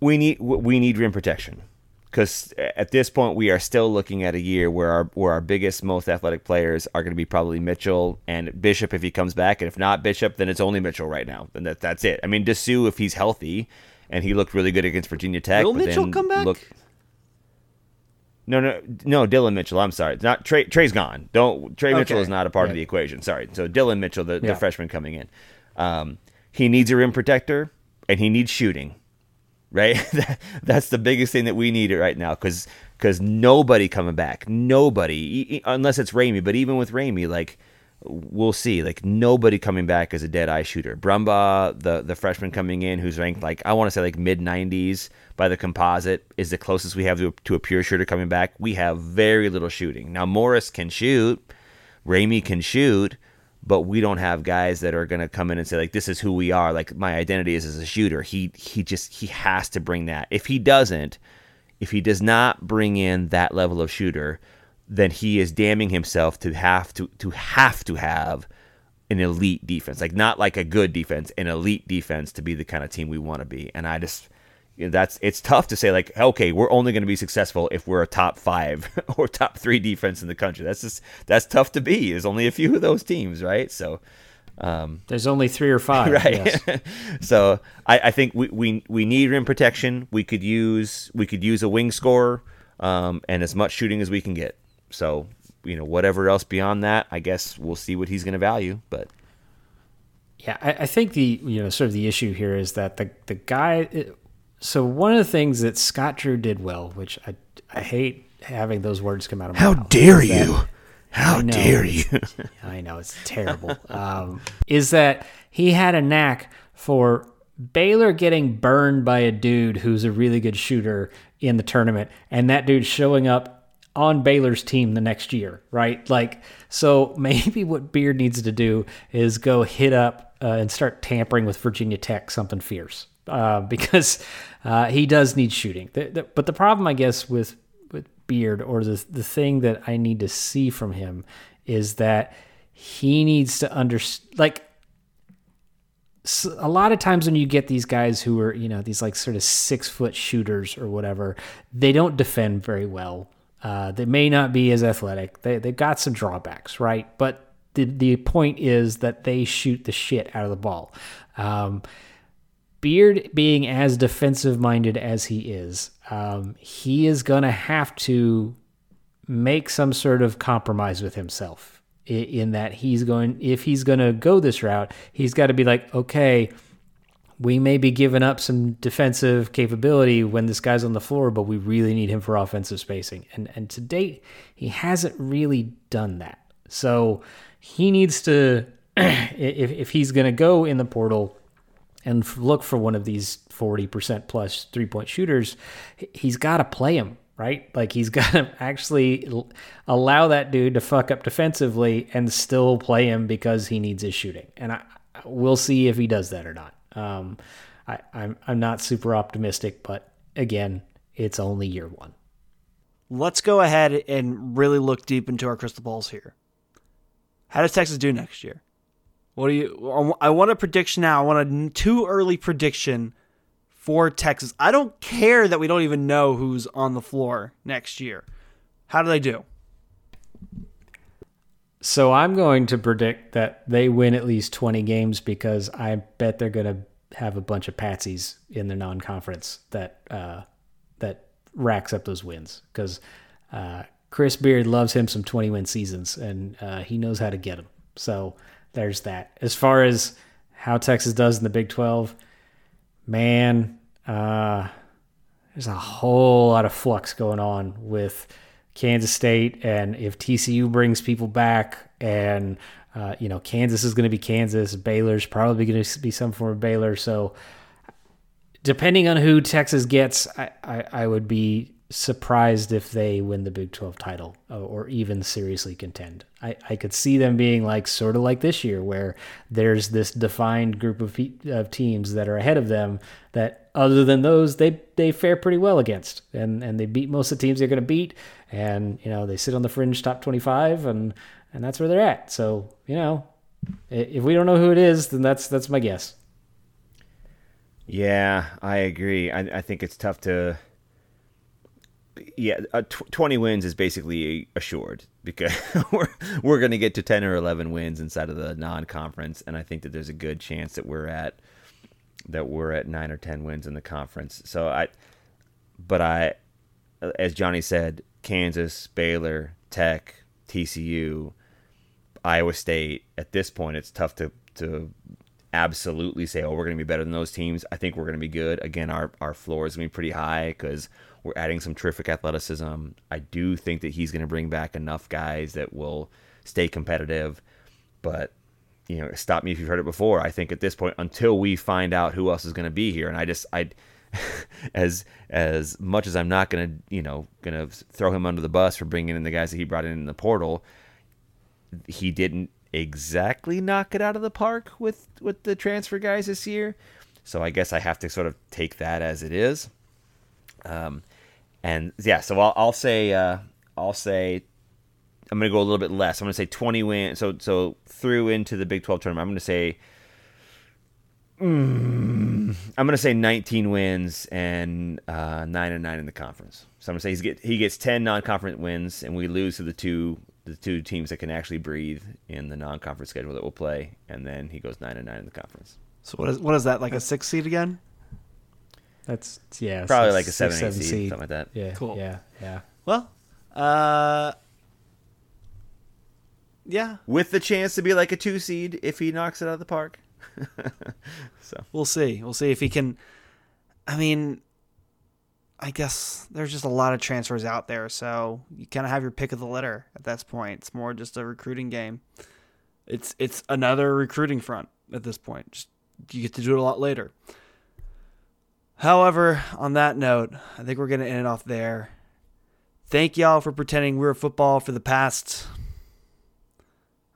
We need we need rim protection because at this point we are still looking at a year where our where our biggest, most athletic players are going to be probably Mitchell and Bishop if he comes back, and if not Bishop, then it's only Mitchell right now, and that that's it. I mean, Disu if he's healthy, and he looked really good against Virginia Tech. Will Mitchell come back? Look, no, no, no. Dillon Mitchell. I'm sorry. It's not Trey. Trey's gone. Don't. Trey okay. Mitchell is not a part of the equation. Sorry. So Dillon Mitchell, the, yeah. the freshman coming in, um, he needs a rim protector and he needs shooting. right? That's the biggest thing that we need it right now because because nobody coming back, nobody unless it's Ramey. But even with Ramey, like we'll see, like nobody coming back as a dead eye shooter. Brumbaugh, the the freshman coming in, who's ranked like I want to say like mid 90s by the composite, is the closest we have to, to a pure shooter coming back. We have very little shooting now. Morris can shoot, Ramey can shoot but we don't have guys that are going to come in and say like this is who we are like my identity is as a shooter he he just he has to bring that if he doesn't if he does not bring in that level of shooter then he is damning himself to have to to have to have an elite defense. Like not like a good defense an elite defense to be the kind of team we want to be. And i just you know, that's it's tough to say like okay we're only going to be successful if we're a top five or top three defense in the country. That's just that's tough to be. There's only a few of those teams right? So um, there's only three or five right. yes. so I, I think we, we we need rim protection. We could use we could use a wing scorer um, and as much shooting as we can get so you know whatever else beyond that i guess we'll see what he's going to value but yeah, I, I, think the you know sort of the issue here is that the the guy so one of the things that Scott Drew did well, which I I hate having those words come out of my How mouth. How dare you? How dare you? I know it's terrible. um, is that he had a knack for Baylor getting burned by a dude who's a really good shooter in the tournament, and that dude showing up on Baylor's team the next year, right? Like, so maybe what Beard needs to do is go hit up uh, and start tampering with Virginia Tech something fierce, uh, because uh, he does need shooting. The, the, but the problem, I guess, with with Beard or the the thing that I need to see from him is that he needs to understand. Like a lot of times when you get these guys who are you know these like sort of six foot shooters or whatever, they don't defend very well. Uh, they may not be as athletic. They they got some drawbacks, right? But the the point is that they shoot the shit out of the ball. Um, Beard being as defensive minded as he is, um, he is going to have to make some sort of compromise with himself in, in that he's going, if he's going to go this route, he's got to be like, okay, we may be giving up some defensive capability when this guy's on the floor, but we really need him for offensive spacing. And and to date, he hasn't really done that. So he needs to, if if he's going to go in the portal and look for one of these 40% plus three point shooters, he's got to play him, right? Like he's got to actually allow that dude to fuck up defensively and still play him because he needs his shooting. And I, we'll see if he does that or not. Um, I, I'm, I'm not super optimistic, but again, it's only year one. Let's go ahead and really look deep into our crystal balls here. How does Texas do next year? What do you? I want a prediction now. I want a too early prediction for Texas. I don't care that we don't even know who's on the floor next year. How do they do? So I'm going to predict that they win at least 20 games because I bet they're going to have a bunch of patsies in the non-conference that uh, that racks up those wins because uh, Chris Beard loves him some 20 win seasons and uh, he knows how to get them. So there's that. As far as how Texas does in the Big 12, man, uh, there's a whole lot of flux going on with Kansas State, and if TCU brings people back, and uh, you know Kansas is going to be Kansas, Baylor's probably going to be some form of Baylor. So, depending on who Texas gets, I, I, I would be surprised if they win the Big 12 title uh, or even seriously contend. I, I could see them being like sort of like this year, where there's this defined group of, of teams that are ahead of them that, other than those, they they fare pretty well against, and and they beat most of the teams they're going to beat, and you know they sit on the fringe top 25, and and that's where they're at. So you know, if we don't know who it is, then that's that's my guess. Yeah, I agree. I, I think it's tough to yeah, tw- 20 wins is basically assured because we're we're going to get to 10 or 11 wins inside of the non-conference and I think that there's a good chance that we're at that we're at 9 or 10 wins in the conference. So I but I as Johnny said, Kansas, Baylor, Tech, TCU, Iowa State, at this point it's tough to to absolutely say, oh, we're going to be better than those teams. I think we're going to be good. Again, our, our floor is going to be pretty high because we're adding some terrific athleticism. I do think that he's going to bring back enough guys that will stay competitive. But, you know, stop me if you've heard it before. I think at this point, until we find out who else is going to be here, and I just, I, as as much as I'm not gonna, you know, gonna throw him under the bus for bringing in the guys that he brought in in the portal, he didn't exactly knock it out of the park with with the transfer guys this year. So I guess I have to sort of take that as it is. Um, and yeah, so I'll, I'll say uh, I'll say I'm gonna go a little bit less. I'm gonna say 20 wins. So so through into the Big 12 tournament, I'm gonna say. Mm, I'm gonna say 19 wins and uh, nine and nine in the conference. So I'm gonna say he's get he gets 10 non-conference wins, and we lose to the two the two teams that can actually breathe in the non-conference schedule that we'll play, and then he goes nine and nine in the conference. So what is what is that like a six seed again? That's yeah, Probably six- like a seven, six, eight seed, something like that. Yeah, Cool. Yeah, yeah. Well, uh, yeah, With the chance to be like a two seed if he knocks it out of the park. so we'll see. We'll see if he can. I mean, I guess there's just a lot of transfers out there, so you kind of have your pick of the litter at this point. It's more just a recruiting game. It's it's another recruiting front at this point. Just you get to do it a lot later. However, on that note, I think we're gonna end it off there. Thank y'all for pretending we were football for the past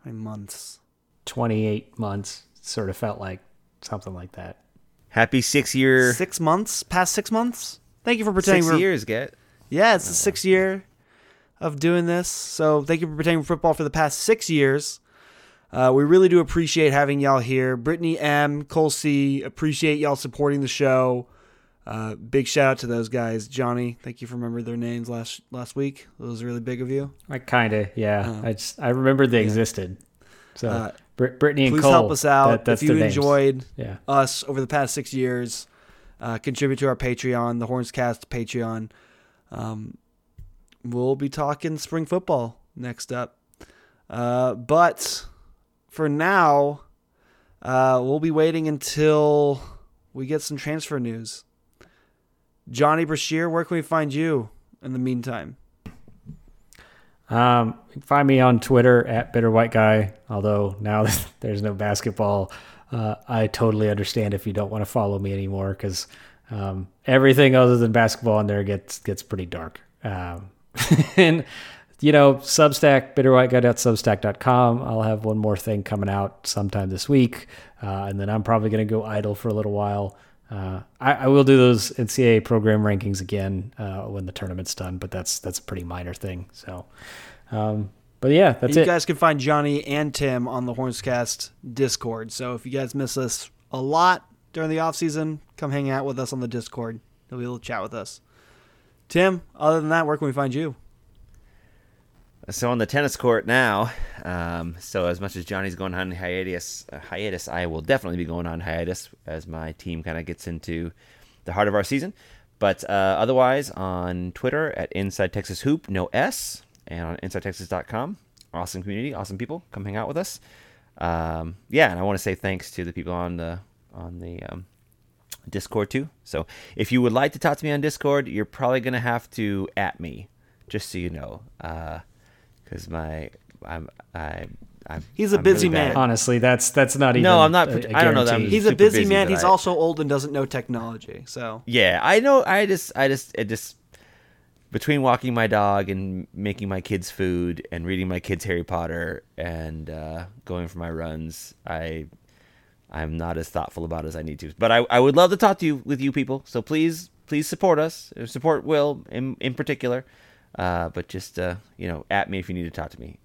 months. 28 months sort of felt like something like that. happy six year Six months, past six months. Thank you for pretending six we were years, get. Yeah, it's the sixth year of doing this. So thank you for pretending football for the past six years. Uh, we really do appreciate having y'all here. Brittany M, Cole C, appreciate y'all supporting the show. Uh, big shout out to those guys. Johnny, thank you for remembering their names last last week. It was really big of you. I kind of, yeah. Uh, I just I remembered they existed. So Uh, Brittany and Please Cole. help us out that- that's if you the names. enjoyed Yeah. us over the past six years. Uh, contribute to our Patreon, the Hornscast Patreon. Um, we'll be talking spring football next up. Uh, but for now, uh, we'll be waiting until we get some transfer news. Johnny Brashear, where can we find you in the meantime? Um, find me on Twitter at Bitter White Guy. Although now there's no basketball, uh, I totally understand if you don't want to follow me anymore because um, everything other than basketball in there gets gets pretty dark. Um, and you know, Substack, bitterwhiteguy.substack.com. I'll have one more thing coming out sometime this week, uh, and then I'm probably going to go idle for a little while. Uh, I, I will do those NCAA program rankings again uh, when the tournament's done, but that's that's a pretty minor thing. So, um, but yeah, that's you it. You guys can find Johnny and Tim on the Hornscast Discord. So if you guys miss us a lot during the off season, come hang out with us on the Discord. You'll be able to chat with us. Tim, other than that, where can we find you? So on the tennis court now. Um, so as much as Johnny's going on hiatus, uh, hiatus, I will definitely be going on hiatus as my team kind of gets into the heart of our season. But uh, otherwise, on Twitter at Inside Texas Hoop, no S, and on InsideTexas.com. Awesome community, awesome people. Come hang out with us. Um, yeah, and I want to say thanks to the people on the on the um, Discord too. So if you would like to talk to me on Discord, you're probably gonna have to at me, just so you know, because my I'm I. I'm, He's a I'm busy bad man. at- Honestly, that's that's not even. No, I'm not a- pret- don't know that I'm- He's a busy, busy, man. He's I- also old and doesn't know technology. So Yeah, I know. I just, I just, it just between walking my dog and making my kids food and reading my kids Harry Potter and uh, going for my runs, I, I'm not as thoughtful about it as I need to. But I, I would love to talk to you with you people. So please, please support us. Support Will in in particular. Uh, but just uh, you know, at me if you need to talk to me.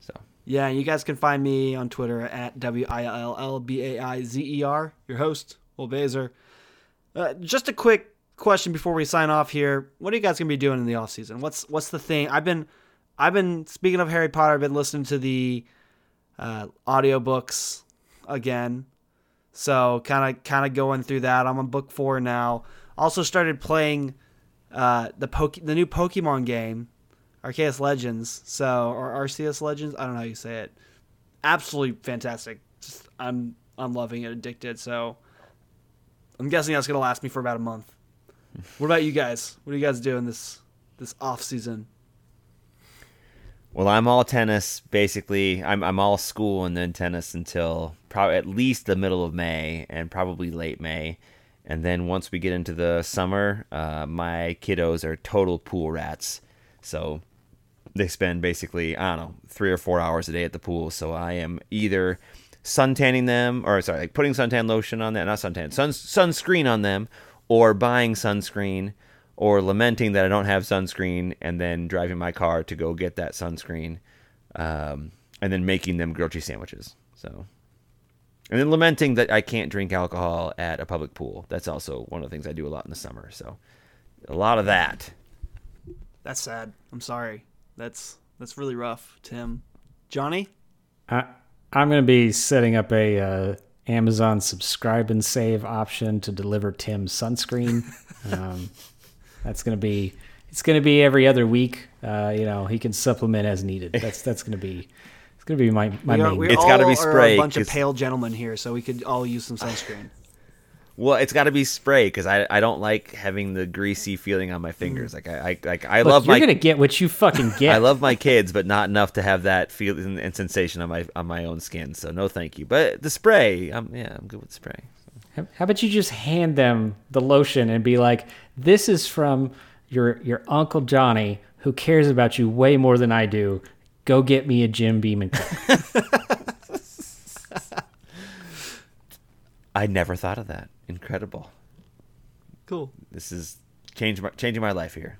So yeah, you guys can find me on Twitter at W I L L B A I Z E R. Your host, Will Baizer. Uh, just a quick question before we sign off here. What are you guys gonna be doing in the off season? What's what's the thing? I've been I've been speaking of Harry Potter. I've been listening to the uh, audiobooks again. So kind of kind of going through that. I'm on book four now. Also started playing uh, the poke the new Pokemon game, Arceus Legends. So or Arceus Legends. I don't know how you say it. Absolutely fantastic. Just, I'm I'm loving it, addicted. So I'm guessing that's gonna last me for about a month. What about you guys? What are you guys doing this this off season? Well, I'm all tennis basically. I'm I'm all school and then tennis until probably at least the middle of May and probably late May. And then once we get into the summer, uh, my kiddos are total pool rats. So they spend basically I don't know three or four hours a day at the pool. So I am either suntanning them, or sorry, like putting suntan lotion on them, not suntan, sun sunscreen on them, or buying sunscreen or lamenting that I don't have sunscreen and then driving my car to go get that sunscreen, um, and then making them grilled cheese sandwiches. So, and then lamenting that I can't drink alcohol at a public pool. That's also one of the things I do a lot in the summer. So, a lot of that. That's sad. I'm sorry. That's that's really rough, Tim. Johnny? I, I'm going to be setting up a uh, Amazon subscribe and save option to deliver Tim sunscreen. um, that's going to be it's going to be every other week. Uh, you know, he can supplement as needed. That's that's going to be it's going to be my my we are, main. we It's all gotta be spray, a bunch of pale gentlemen here, so we could all use some sunscreen. Well, it's got to be spray because I, I don't like having the greasy feeling on my mm. fingers. Like I, I like I Look, love you're my going to get what you fucking get. I love my kids, but not enough to have that feeling and sensation on my on my own skin. So no, thank you. But the spray, I'm yeah, I'm good with spray. How how about you just hand them the lotion and be like, "This is from your your uncle Johnny, who cares about you way more than I do. Go get me a Jim Beam and Coke." I never thought of that. Incredible. Cool. This is change my, changing my life here.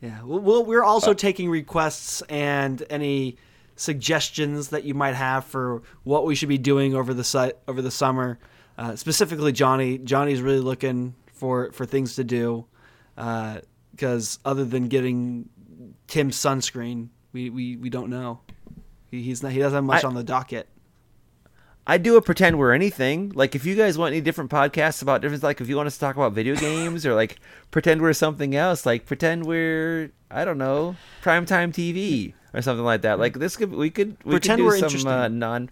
Yeah. Well, well we're also taking requests and any suggestions that you might have for what we should be doing over the site over the summer. Uh, specifically, Johnny. Johnny's really looking for for things to do because other than getting Tim's sunscreen, we, we, we don't know. He, he's not. He doesn't have much I- on the docket. I do a pretend we're anything. Like if you guys want any different podcasts about different, like if you want us to talk about video games or like pretend we're something else, like pretend we're I don't know primetime TV or something like that. Like this could we could we Pretend could do we're some uh, non.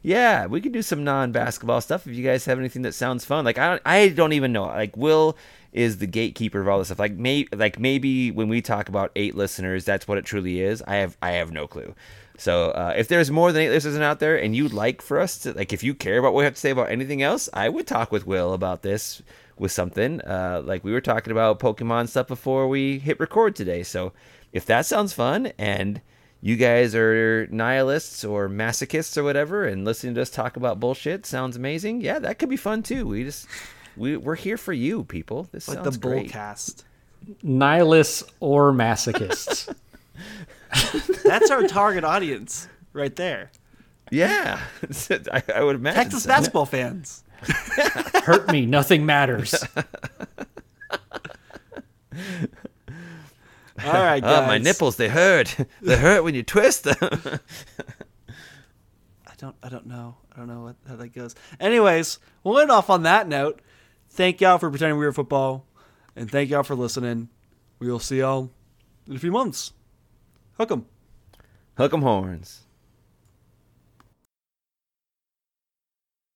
Yeah, we could do some non-basketball stuff if you guys have anything that sounds fun. Like I don't, I don't even know. Like Will is the gatekeeper of all this stuff. Like may like maybe when we talk about eight listeners, that's what it truly is. I have I have no clue. So uh, if there's more than eight listeners out there, and you'd like for us to like, if you care about what we have to say about anything else, I would talk with Will about this with something. Uh, like we were talking about Pokemon stuff before we hit record today. So if that sounds fun and you guys are nihilists or masochists or whatever, and listening to us talk about bullshit sounds amazing. Yeah, that could be fun too. We just we we're here for you, people. This sounds Like sounds the great. bullcast. Nihilists or masochists. That's our target audience right there. Yeah, I, I would imagine. Texas so. basketball fans. Hurt me, nothing matters. All right, guys. Oh, my nipples, they hurt. they hurt when you twist them. I don't I don't know. I don't know what, how that goes. Anyways, we'll end off on that note. Thank y'all for pretending we were football, and thank y'all for listening. We will see y'all in a few months. Hook 'em. Hook 'em horns.